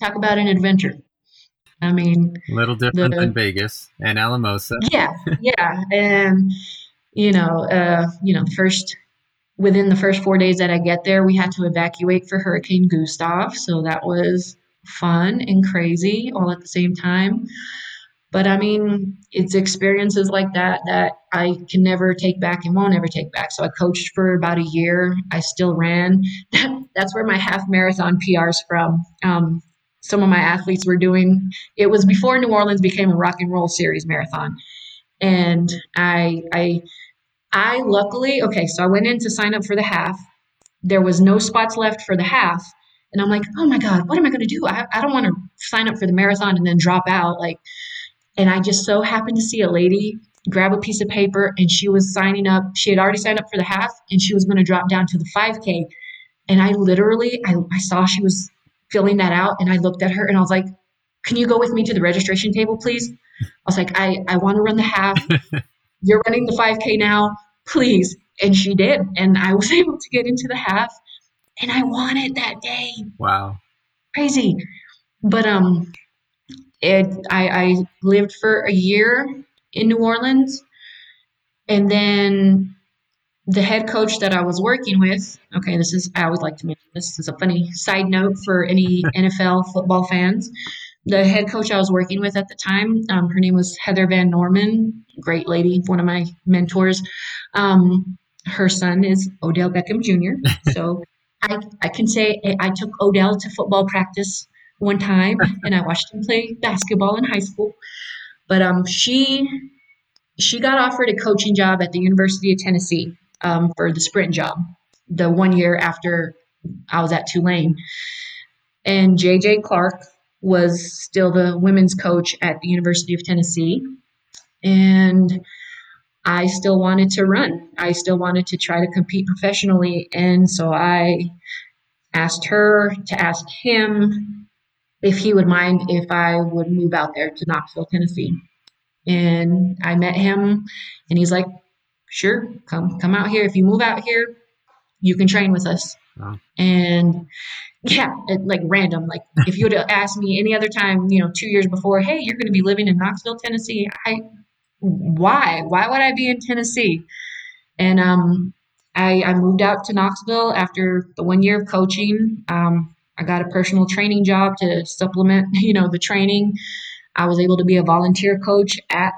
Talk about an adventure. I mean, a little different the, than Vegas and Alamosa. Yeah, yeah, and you know, uh, you know, first within the first four days that I get there, we had to evacuate for Hurricane Gustav, so that was fun and crazy all at the same time. But I mean, it's experiences like that that I can never take back and won't ever take back. So I coached for about a year. I still ran. That's where my half marathon PRs from. Um, some of my athletes were doing it was before New Orleans became a rock and roll series marathon. And I I I luckily okay, so I went in to sign up for the half. There was no spots left for the half. And I'm like, oh my God, what am I gonna do? I, I don't want to sign up for the marathon and then drop out. Like, and I just so happened to see a lady grab a piece of paper and she was signing up. She had already signed up for the half and she was going to drop down to the 5K. And I literally, I, I saw she was filling that out and I looked at her and I was like, can you go with me to the registration table, please? I was like, I, I want to run the half. You're running the 5K now, please. And she did. And I was able to get into the half and I won it that day. Wow. Crazy. But um it I, I lived for a year in New Orleans and then the head coach that I was working with, okay, this is, I always like to mention this, is a funny side note for any NFL football fans. The head coach I was working with at the time, um, her name was Heather Van Norman, great lady, one of my mentors. Um, her son is Odell Beckham Jr. So I, I can say I took Odell to football practice one time and I watched him play basketball in high school. But um, she she got offered a coaching job at the University of Tennessee um, for the sprint job the one year after I was at Tulane. And JJ Clark was still the women's coach at the University of Tennessee. And I still wanted to run. I still wanted to try to compete professionally. And so I asked her to ask him if he would mind if I would move out there to Knoxville, Tennessee. And I met him and he's like, sure, come come out here. If you move out here, you can train with us. Wow. And yeah, it, like random. Like if you would have asked me any other time, you know, two years before, hey, you're going to be living in Knoxville, Tennessee. I why why would I be in Tennessee? And um, I, I moved out to Knoxville after the one year of coaching. Um, I got a personal training job to supplement, you know, the training. I was able to be a volunteer coach at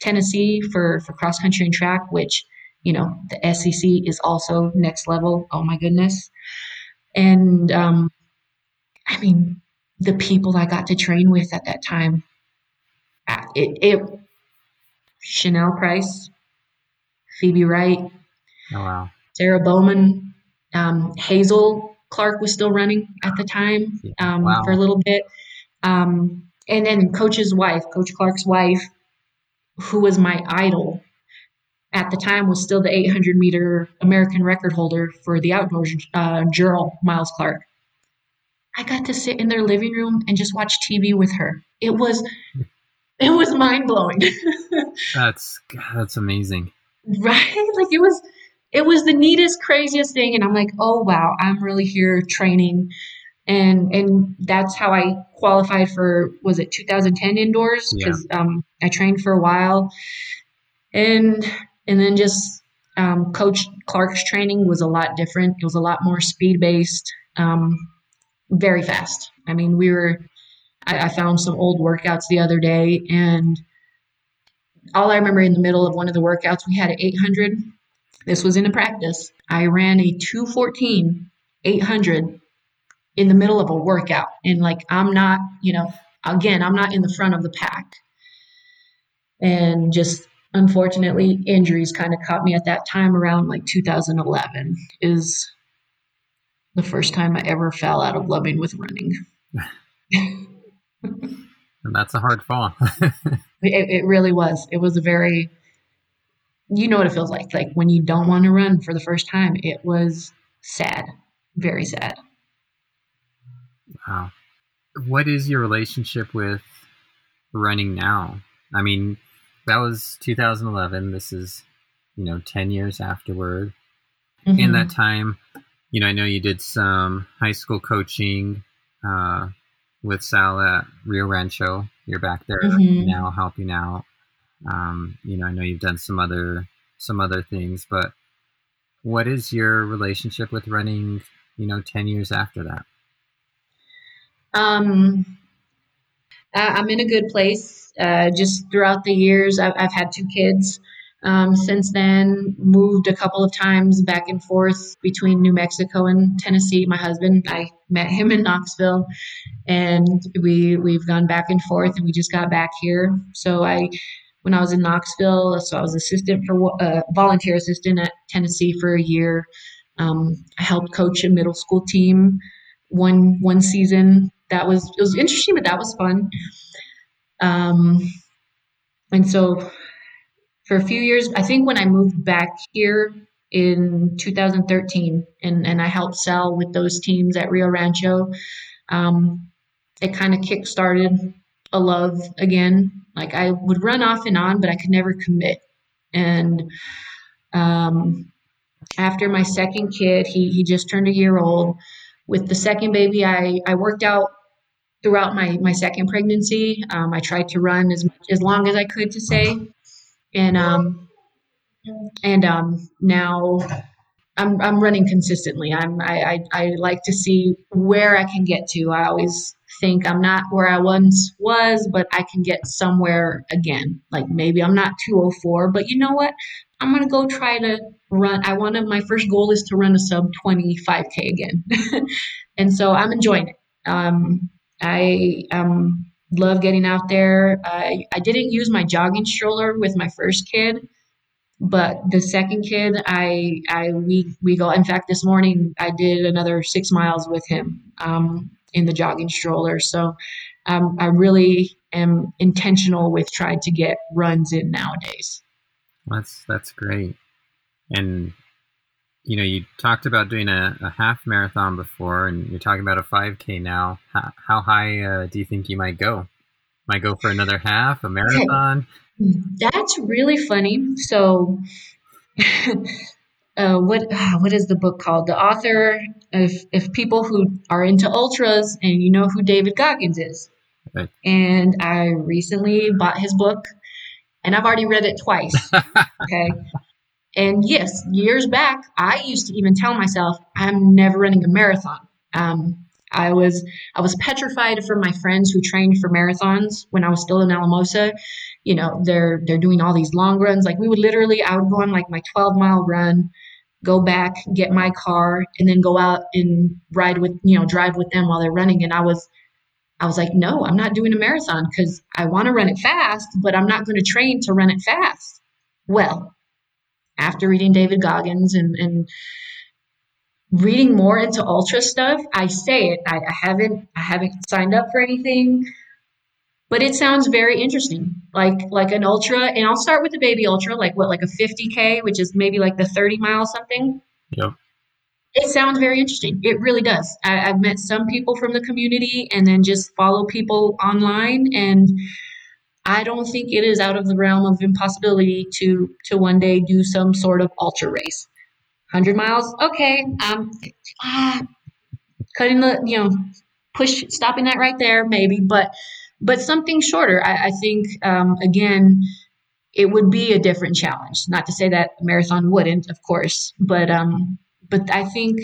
Tennessee for, for cross country and track, which, you know, the SEC is also next level. Oh my goodness. And um, I mean, the people I got to train with at that time, it, it Chanelle Price, Phoebe Wright, oh, wow. Sarah Bowman, um, Hazel Clark was still running at the time um, wow. for a little bit. Um, and then Coach's wife, Coach Clark's wife, who was my idol at the time, was still the 800 meter American record holder for the outdoors uh, Miles Clark. I got to sit in their living room and just watch TV with her. It was it was mind blowing. that's that's amazing. Right? Like it was it was the neatest, craziest thing. And I'm like, oh wow, I'm really here training. And and that's how I qualified for was it 2010 indoors? Because yeah. um, I trained for a while. And and then just um, Coach Clark's training was a lot different. It was a lot more speed based. Um, very fast. I mean, we were, I, I found some old workouts the other day, and all I remember in the middle of one of the workouts, we had an 800. This was in a practice. I ran a 214 800 in the middle of a workout. And like, I'm not, you know, again, I'm not in the front of the pack. And just unfortunately, injuries kind of caught me at that time around like 2011 is the first time I ever fell out of loving with running. and that's a hard fall. it, it really was. It was a very, you know what it feels like. Like when you don't want to run for the first time, it was sad, very sad. Wow. What is your relationship with running now? I mean, that was 2011. This is, you know, 10 years afterward. Mm-hmm. In that time, you know, I know you did some high school coaching uh, with Sal at Rio Rancho. You're back there mm-hmm. now helping out. Um, you know, I know you've done some other some other things, but what is your relationship with running? You know, ten years after that. Um, I'm in a good place. Uh, just throughout the years, I've, I've had two kids. Um, since then, moved a couple of times back and forth between New Mexico and Tennessee. My husband, I met him in Knoxville, and we we've gone back and forth, and we just got back here. So I, when I was in Knoxville, so I was assistant for uh, volunteer assistant at Tennessee for a year. Um, I helped coach a middle school team one one season. That was it was interesting, but that was fun. Um, and so for a few years. I think when I moved back here in 2013 and, and I helped Sal with those teams at Rio Rancho, um, it kind of kick started a love again. Like I would run off and on, but I could never commit. And um, after my second kid, he, he just turned a year old. With the second baby, I, I worked out throughout my, my second pregnancy. Um, I tried to run as, as long as I could to say and um and um now I'm I'm running consistently. I'm I, I, I like to see where I can get to. I always think I'm not where I once was, but I can get somewhere again. Like maybe I'm not 204, but you know what? I'm gonna go try to run. I want to. My first goal is to run a sub 25k again, and so I'm enjoying it. Um, I um love getting out there. I, I didn't use my jogging stroller with my first kid, but the second kid, I I we we go. In fact, this morning I did another six miles with him um, in the jogging stroller. So um, I really am intentional with trying to get runs in nowadays. That's that's great, and you know you talked about doing a, a half marathon before and you're talking about a 5k now how, how high uh, do you think you might go might go for another half a marathon that's really funny so uh, what uh, what is the book called the author if if people who are into ultras and you know who david goggins is right. and i recently bought his book and i've already read it twice okay And yes, years back, I used to even tell myself, I'm never running a marathon. Um, I was I was petrified from my friends who trained for marathons when I was still in Alamosa. You know, they're they're doing all these long runs. Like we would literally, I would go on like my 12 mile run, go back, get my car, and then go out and ride with you know drive with them while they're running. And I was I was like, no, I'm not doing a marathon because I want to run it fast, but I'm not going to train to run it fast. Well, after reading David Goggins and, and reading more into ultra stuff, I say it. I, I haven't I haven't signed up for anything, but it sounds very interesting. Like like an ultra, and I'll start with the baby ultra, like what, like a 50k, which is maybe like the 30 mile something. Yep. It sounds very interesting. It really does. I, I've met some people from the community, and then just follow people online and I don't think it is out of the realm of impossibility to to one day do some sort of ultra race. 100 miles, okay. Um, ah, cutting the, you know, push, stopping that right there, maybe, but but something shorter. I, I think um, again, it would be a different challenge. Not to say that marathon wouldn't, of course, but um, but I think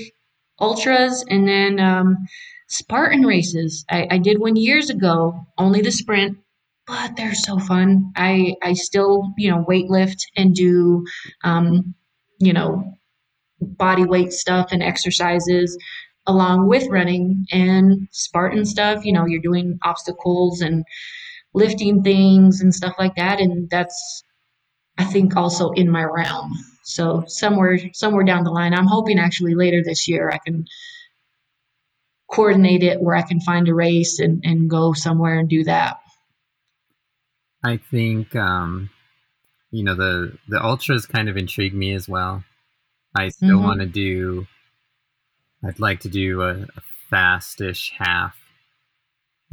ultras and then um, Spartan races. I, I did one years ago, only the sprint but they're so fun. I I still you know weightlift and do um, you know body weight stuff and exercises along with running and Spartan stuff. You know, you're doing obstacles and lifting things and stuff like that, and that's I think also in my realm. So somewhere somewhere down the line, I'm hoping actually later this year I can coordinate it where I can find a race and, and go somewhere and do that. I think um, you know the the ultras kind of intrigue me as well. I still mm-hmm. want to do. I'd like to do a, a fastish half,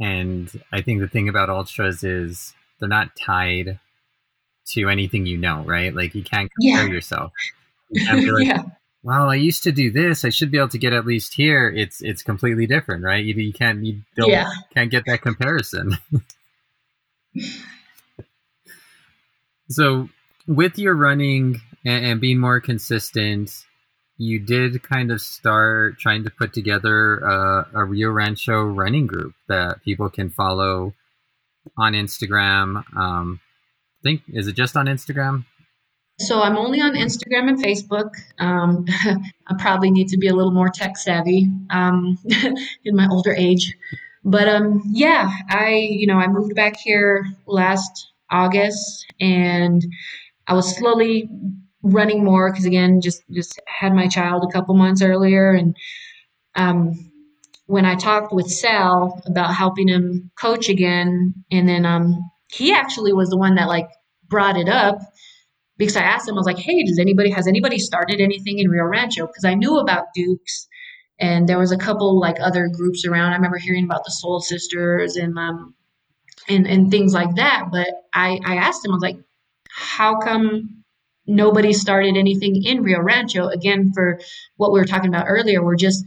and I think the thing about ultras is they're not tied to anything you know, right? Like you can't compare yeah. yourself. You can't be like, yeah. well, I used to do this. I should be able to get at least here. It's it's completely different, right? You, you can't you don't yeah. can't get that comparison. So, with your running and, and, being more consistent, you did kind of start trying to put together a, a Rio Rancho running group that people can follow on Instagram. Um, I think is it just on Instagram? So I'm only on Instagram and Facebook. Um, I probably need to be a little more tech savvy um, in my older age. But um, yeah, I you know I moved back here last August, and I was slowly running more because again, just just had my child a couple months earlier, and um, when I talked with Sal about helping him coach again, and then um, he actually was the one that like brought it up because I asked him, I was like, "Hey, does anybody has anybody started anything in Rio Rancho?" Because I knew about Dukes, and there was a couple like other groups around. I remember hearing about the Soul Sisters and um, and and things like that. But I I asked him, I was like, how come nobody started anything in Rio Rancho? Again, for what we were talking about earlier, we're just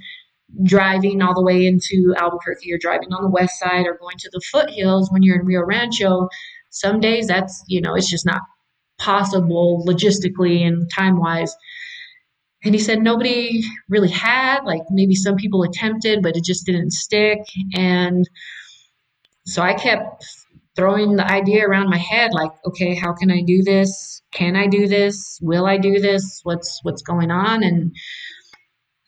driving all the way into Albuquerque or driving on the west side or going to the foothills when you're in Rio Rancho. Some days that's, you know, it's just not possible logistically and time wise. And he said nobody really had, like maybe some people attempted, but it just didn't stick. And so I kept throwing the idea around my head like, okay, how can I do this? Can I do this? Will I do this? What's what's going on? And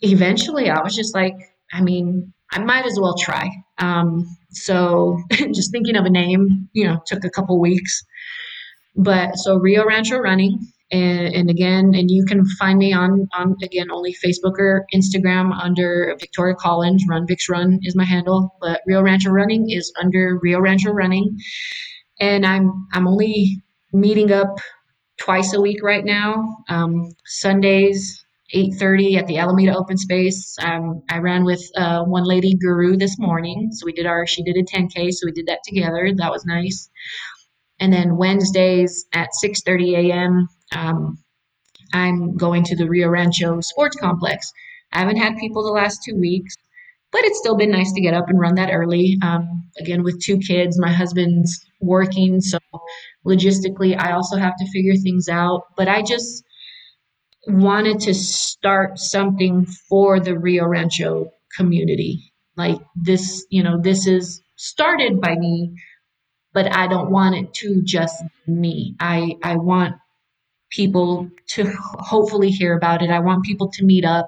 eventually I was just like, I mean, I might as well try. Um, so just thinking of a name, you know, took a couple weeks. But so Rio Rancho Running and, and, again, and you can find me on on again only Facebook or Instagram under Victoria Collins. Run Vix Run is my handle, but Rio Rancho Running is under Rio Rancho Running, and I'm I'm only meeting up twice a week right now. Um, Sundays, eight thirty at the Alameda Open Space. Um, I ran with uh, one lady, Guru, this morning, so we did our she did a 10k, so we did that together. That was nice. And then Wednesdays at 6:30 a.m. Um, I'm going to the Rio Rancho Sports Complex. I haven't had people the last two weeks, but it's still been nice to get up and run that early. Um, again, with two kids, my husband's working, so logistically, I also have to figure things out. But I just, wanted to start something for the Rio Rancho community. Like this, you know, this is started by me, but I don't want it to just me. I I want people to hopefully hear about it. I want people to meet up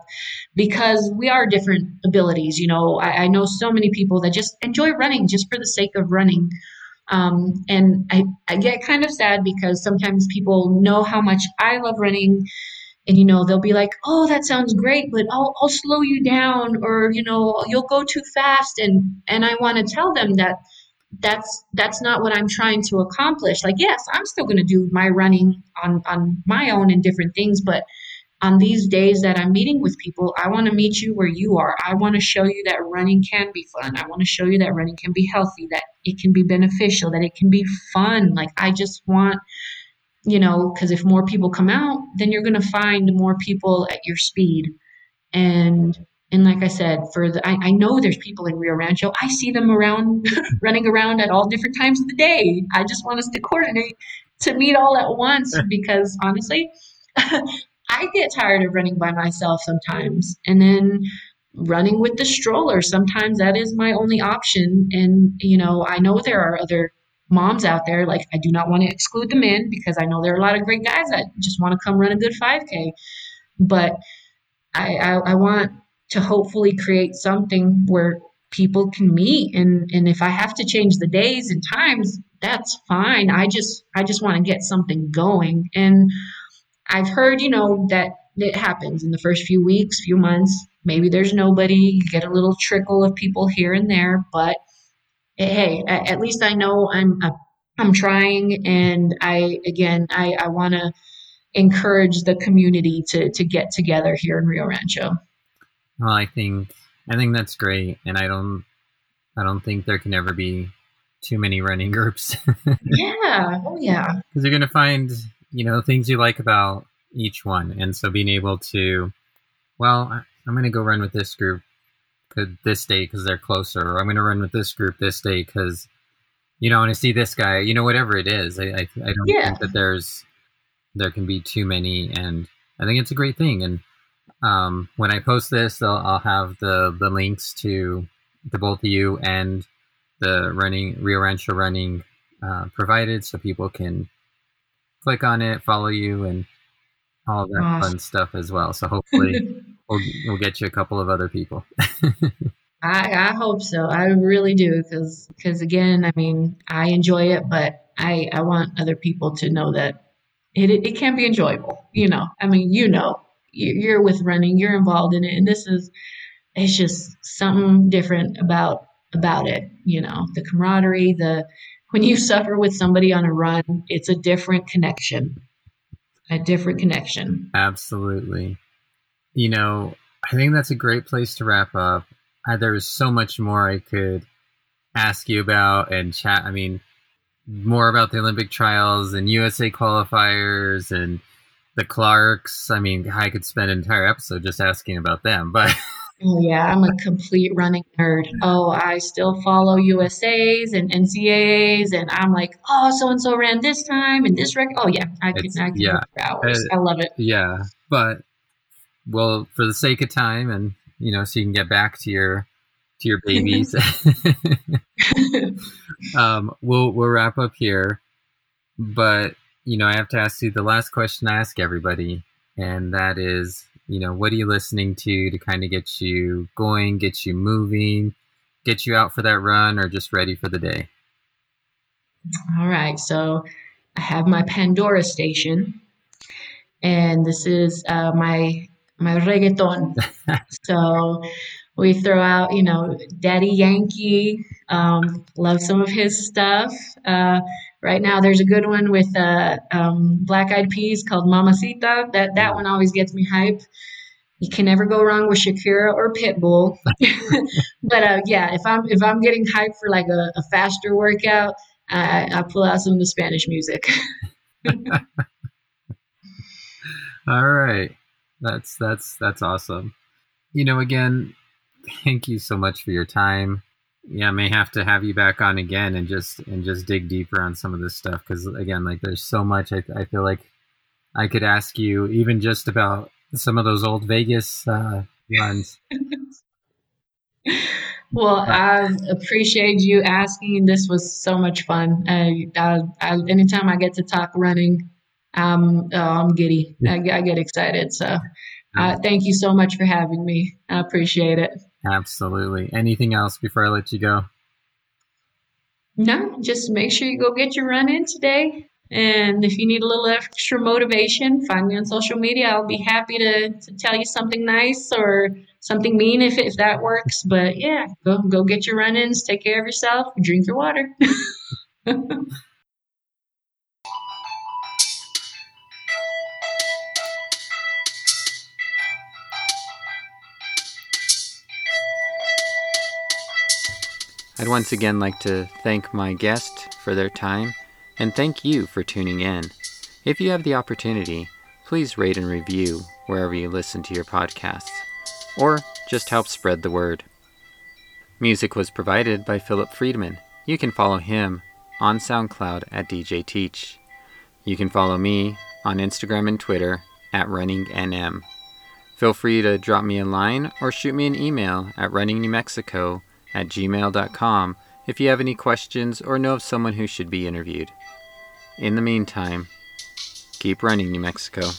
because we are different abilities. You know, I, I know so many people that just enjoy running just for the sake of running. Um, and I, I get kind of sad because sometimes people know how much I love running and you know they'll be like oh that sounds great but I'll, I'll slow you down or you know you'll go too fast and and i want to tell them that that's that's not what i'm trying to accomplish. Like yes i'm still going to do my running on on my own and different things but on these days that i'm meeting with people i want to meet you where you are. I want to show you that running can be fun. I want to show you that running can be healthy that it can be beneficial that it can be fun. Like i just want you know, because if more people come out, then you're going to find more people at your speed. And and like I said, for the I, I know there's people in Rio Rancho. I see them around running around at all different times of the day. I just want us to coordinate to meet all at once because honestly, I get tired of running by myself sometimes. And then running with the stroller, sometimes that is my only option. And, you know, I know there are other moms out there. Like, I do not want to exclude the men because I know there are a lot of great guys that just want to come run a good 5K. But I, I, I want to hopefully create something where people can meet. And and if i have to change the days and times that's fine. I just i just want to get something going. And i've heard you know that it happens in the first few weeks few months. Maybe there's nobody. You get a little trickle of people here and there. But hey, at least I know I'm uh, I'm trying, and I again I I want to encourage the community to to get together here in Rio Rancho. Well, I think I think that's great, and I don't I don't think there can ever be too many running groups. yeah, oh yeah, because you're gonna find you know things you like about each one, and so being able to, well, I'm gonna go run with this group this day because they're closer, or I'm going to run with this group this day because you know, I want to see this guy. You know, whatever it is, I I, I don't yeah. think that there's there can be too many, and I think it's a great thing. And um, when I post this, I'll, I'll have the the links to the both of you and the running Rio Rancho running uh, provided, so people can click on it, follow you, and all that awesome. fun stuff as well. So hopefully. we'll, we'll get you a couple of other people. I, I hope so. I really do because because again, I mean, I enjoy it, but I I want other people to know that it, it can be enjoyable. You know, I mean, you know, you're with running, you're involved in it, and this is it's just something different about about it. You know, the camaraderie, the when you suffer with somebody on a run, it's a different connection. A different connection. Absolutely you know, I think that's a great place to wrap up. There is so much more I could ask you about and chat. I mean, more about the Olympic trials and USA qualifiers and the Clarks. I mean, I could spend an entire episode just asking about them, but. Oh, yeah, I'm a complete running nerd. Oh, I still follow USAs and NCAAs, and I'm like, oh, so and so ran this time and this record. Oh, yeah, I can, I can yeah, for hours. Uh, I love it. Yeah, but well, for the sake of time, and you know, so you can get back to your to your babies. um, we'll we'll wrap up here, but you know, I have to ask you the last question I ask everybody, and that is, you know, what are you listening to to kind of get you going, get you moving, get you out for that run, or just ready for the day? All right, so I have my Pandora station, and this is uh, my my reggaeton. so we throw out, you know, Daddy Yankee. Um, love some of his stuff. Uh, right now, there's a good one with uh, um, Black Eyed Peas called Mamacita. That that one always gets me hype. You can never go wrong with Shakira or Pitbull. but uh, yeah, if I'm if I'm getting hype for like a, a faster workout, I, I pull out some of the Spanish music. All right. That's that's that's awesome. You know, again, thank you so much for your time. Yeah, I may have to have you back on again and just and just dig deeper on some of this stuff because again, like there's so much. I I feel like I could ask you even just about some of those old Vegas uh, runs. well, I appreciate you asking. This was so much fun. I, I, I anytime I get to talk running, um, oh, I'm giddy. I, I, get excited. So, uh, thank you so much for having me. I appreciate it. Absolutely. Anything else before I let you go? No, just make sure you go get your run in today. And if you need a little extra motivation, find me on social media. I'll be happy to, to tell you something nice or something mean if, if that works. But yeah, go go get your run ins, take care of yourself, drink your water. I'd once again like to thank my guest for their time and thank you for tuning in. If you have the opportunity, please rate and review wherever you listen to your podcasts, or just help spread the word. Music was provided by Philip Friedman. You can follow him on SoundCloud at DJ Teach. You can follow me on Instagram and Twitter at RunningNM. Feel free to drop me a line or shoot me an email at runningnewmexico at gmail.com if you have any questions or know of someone who should be interviewed. In the meantime, keep running, New Mexico.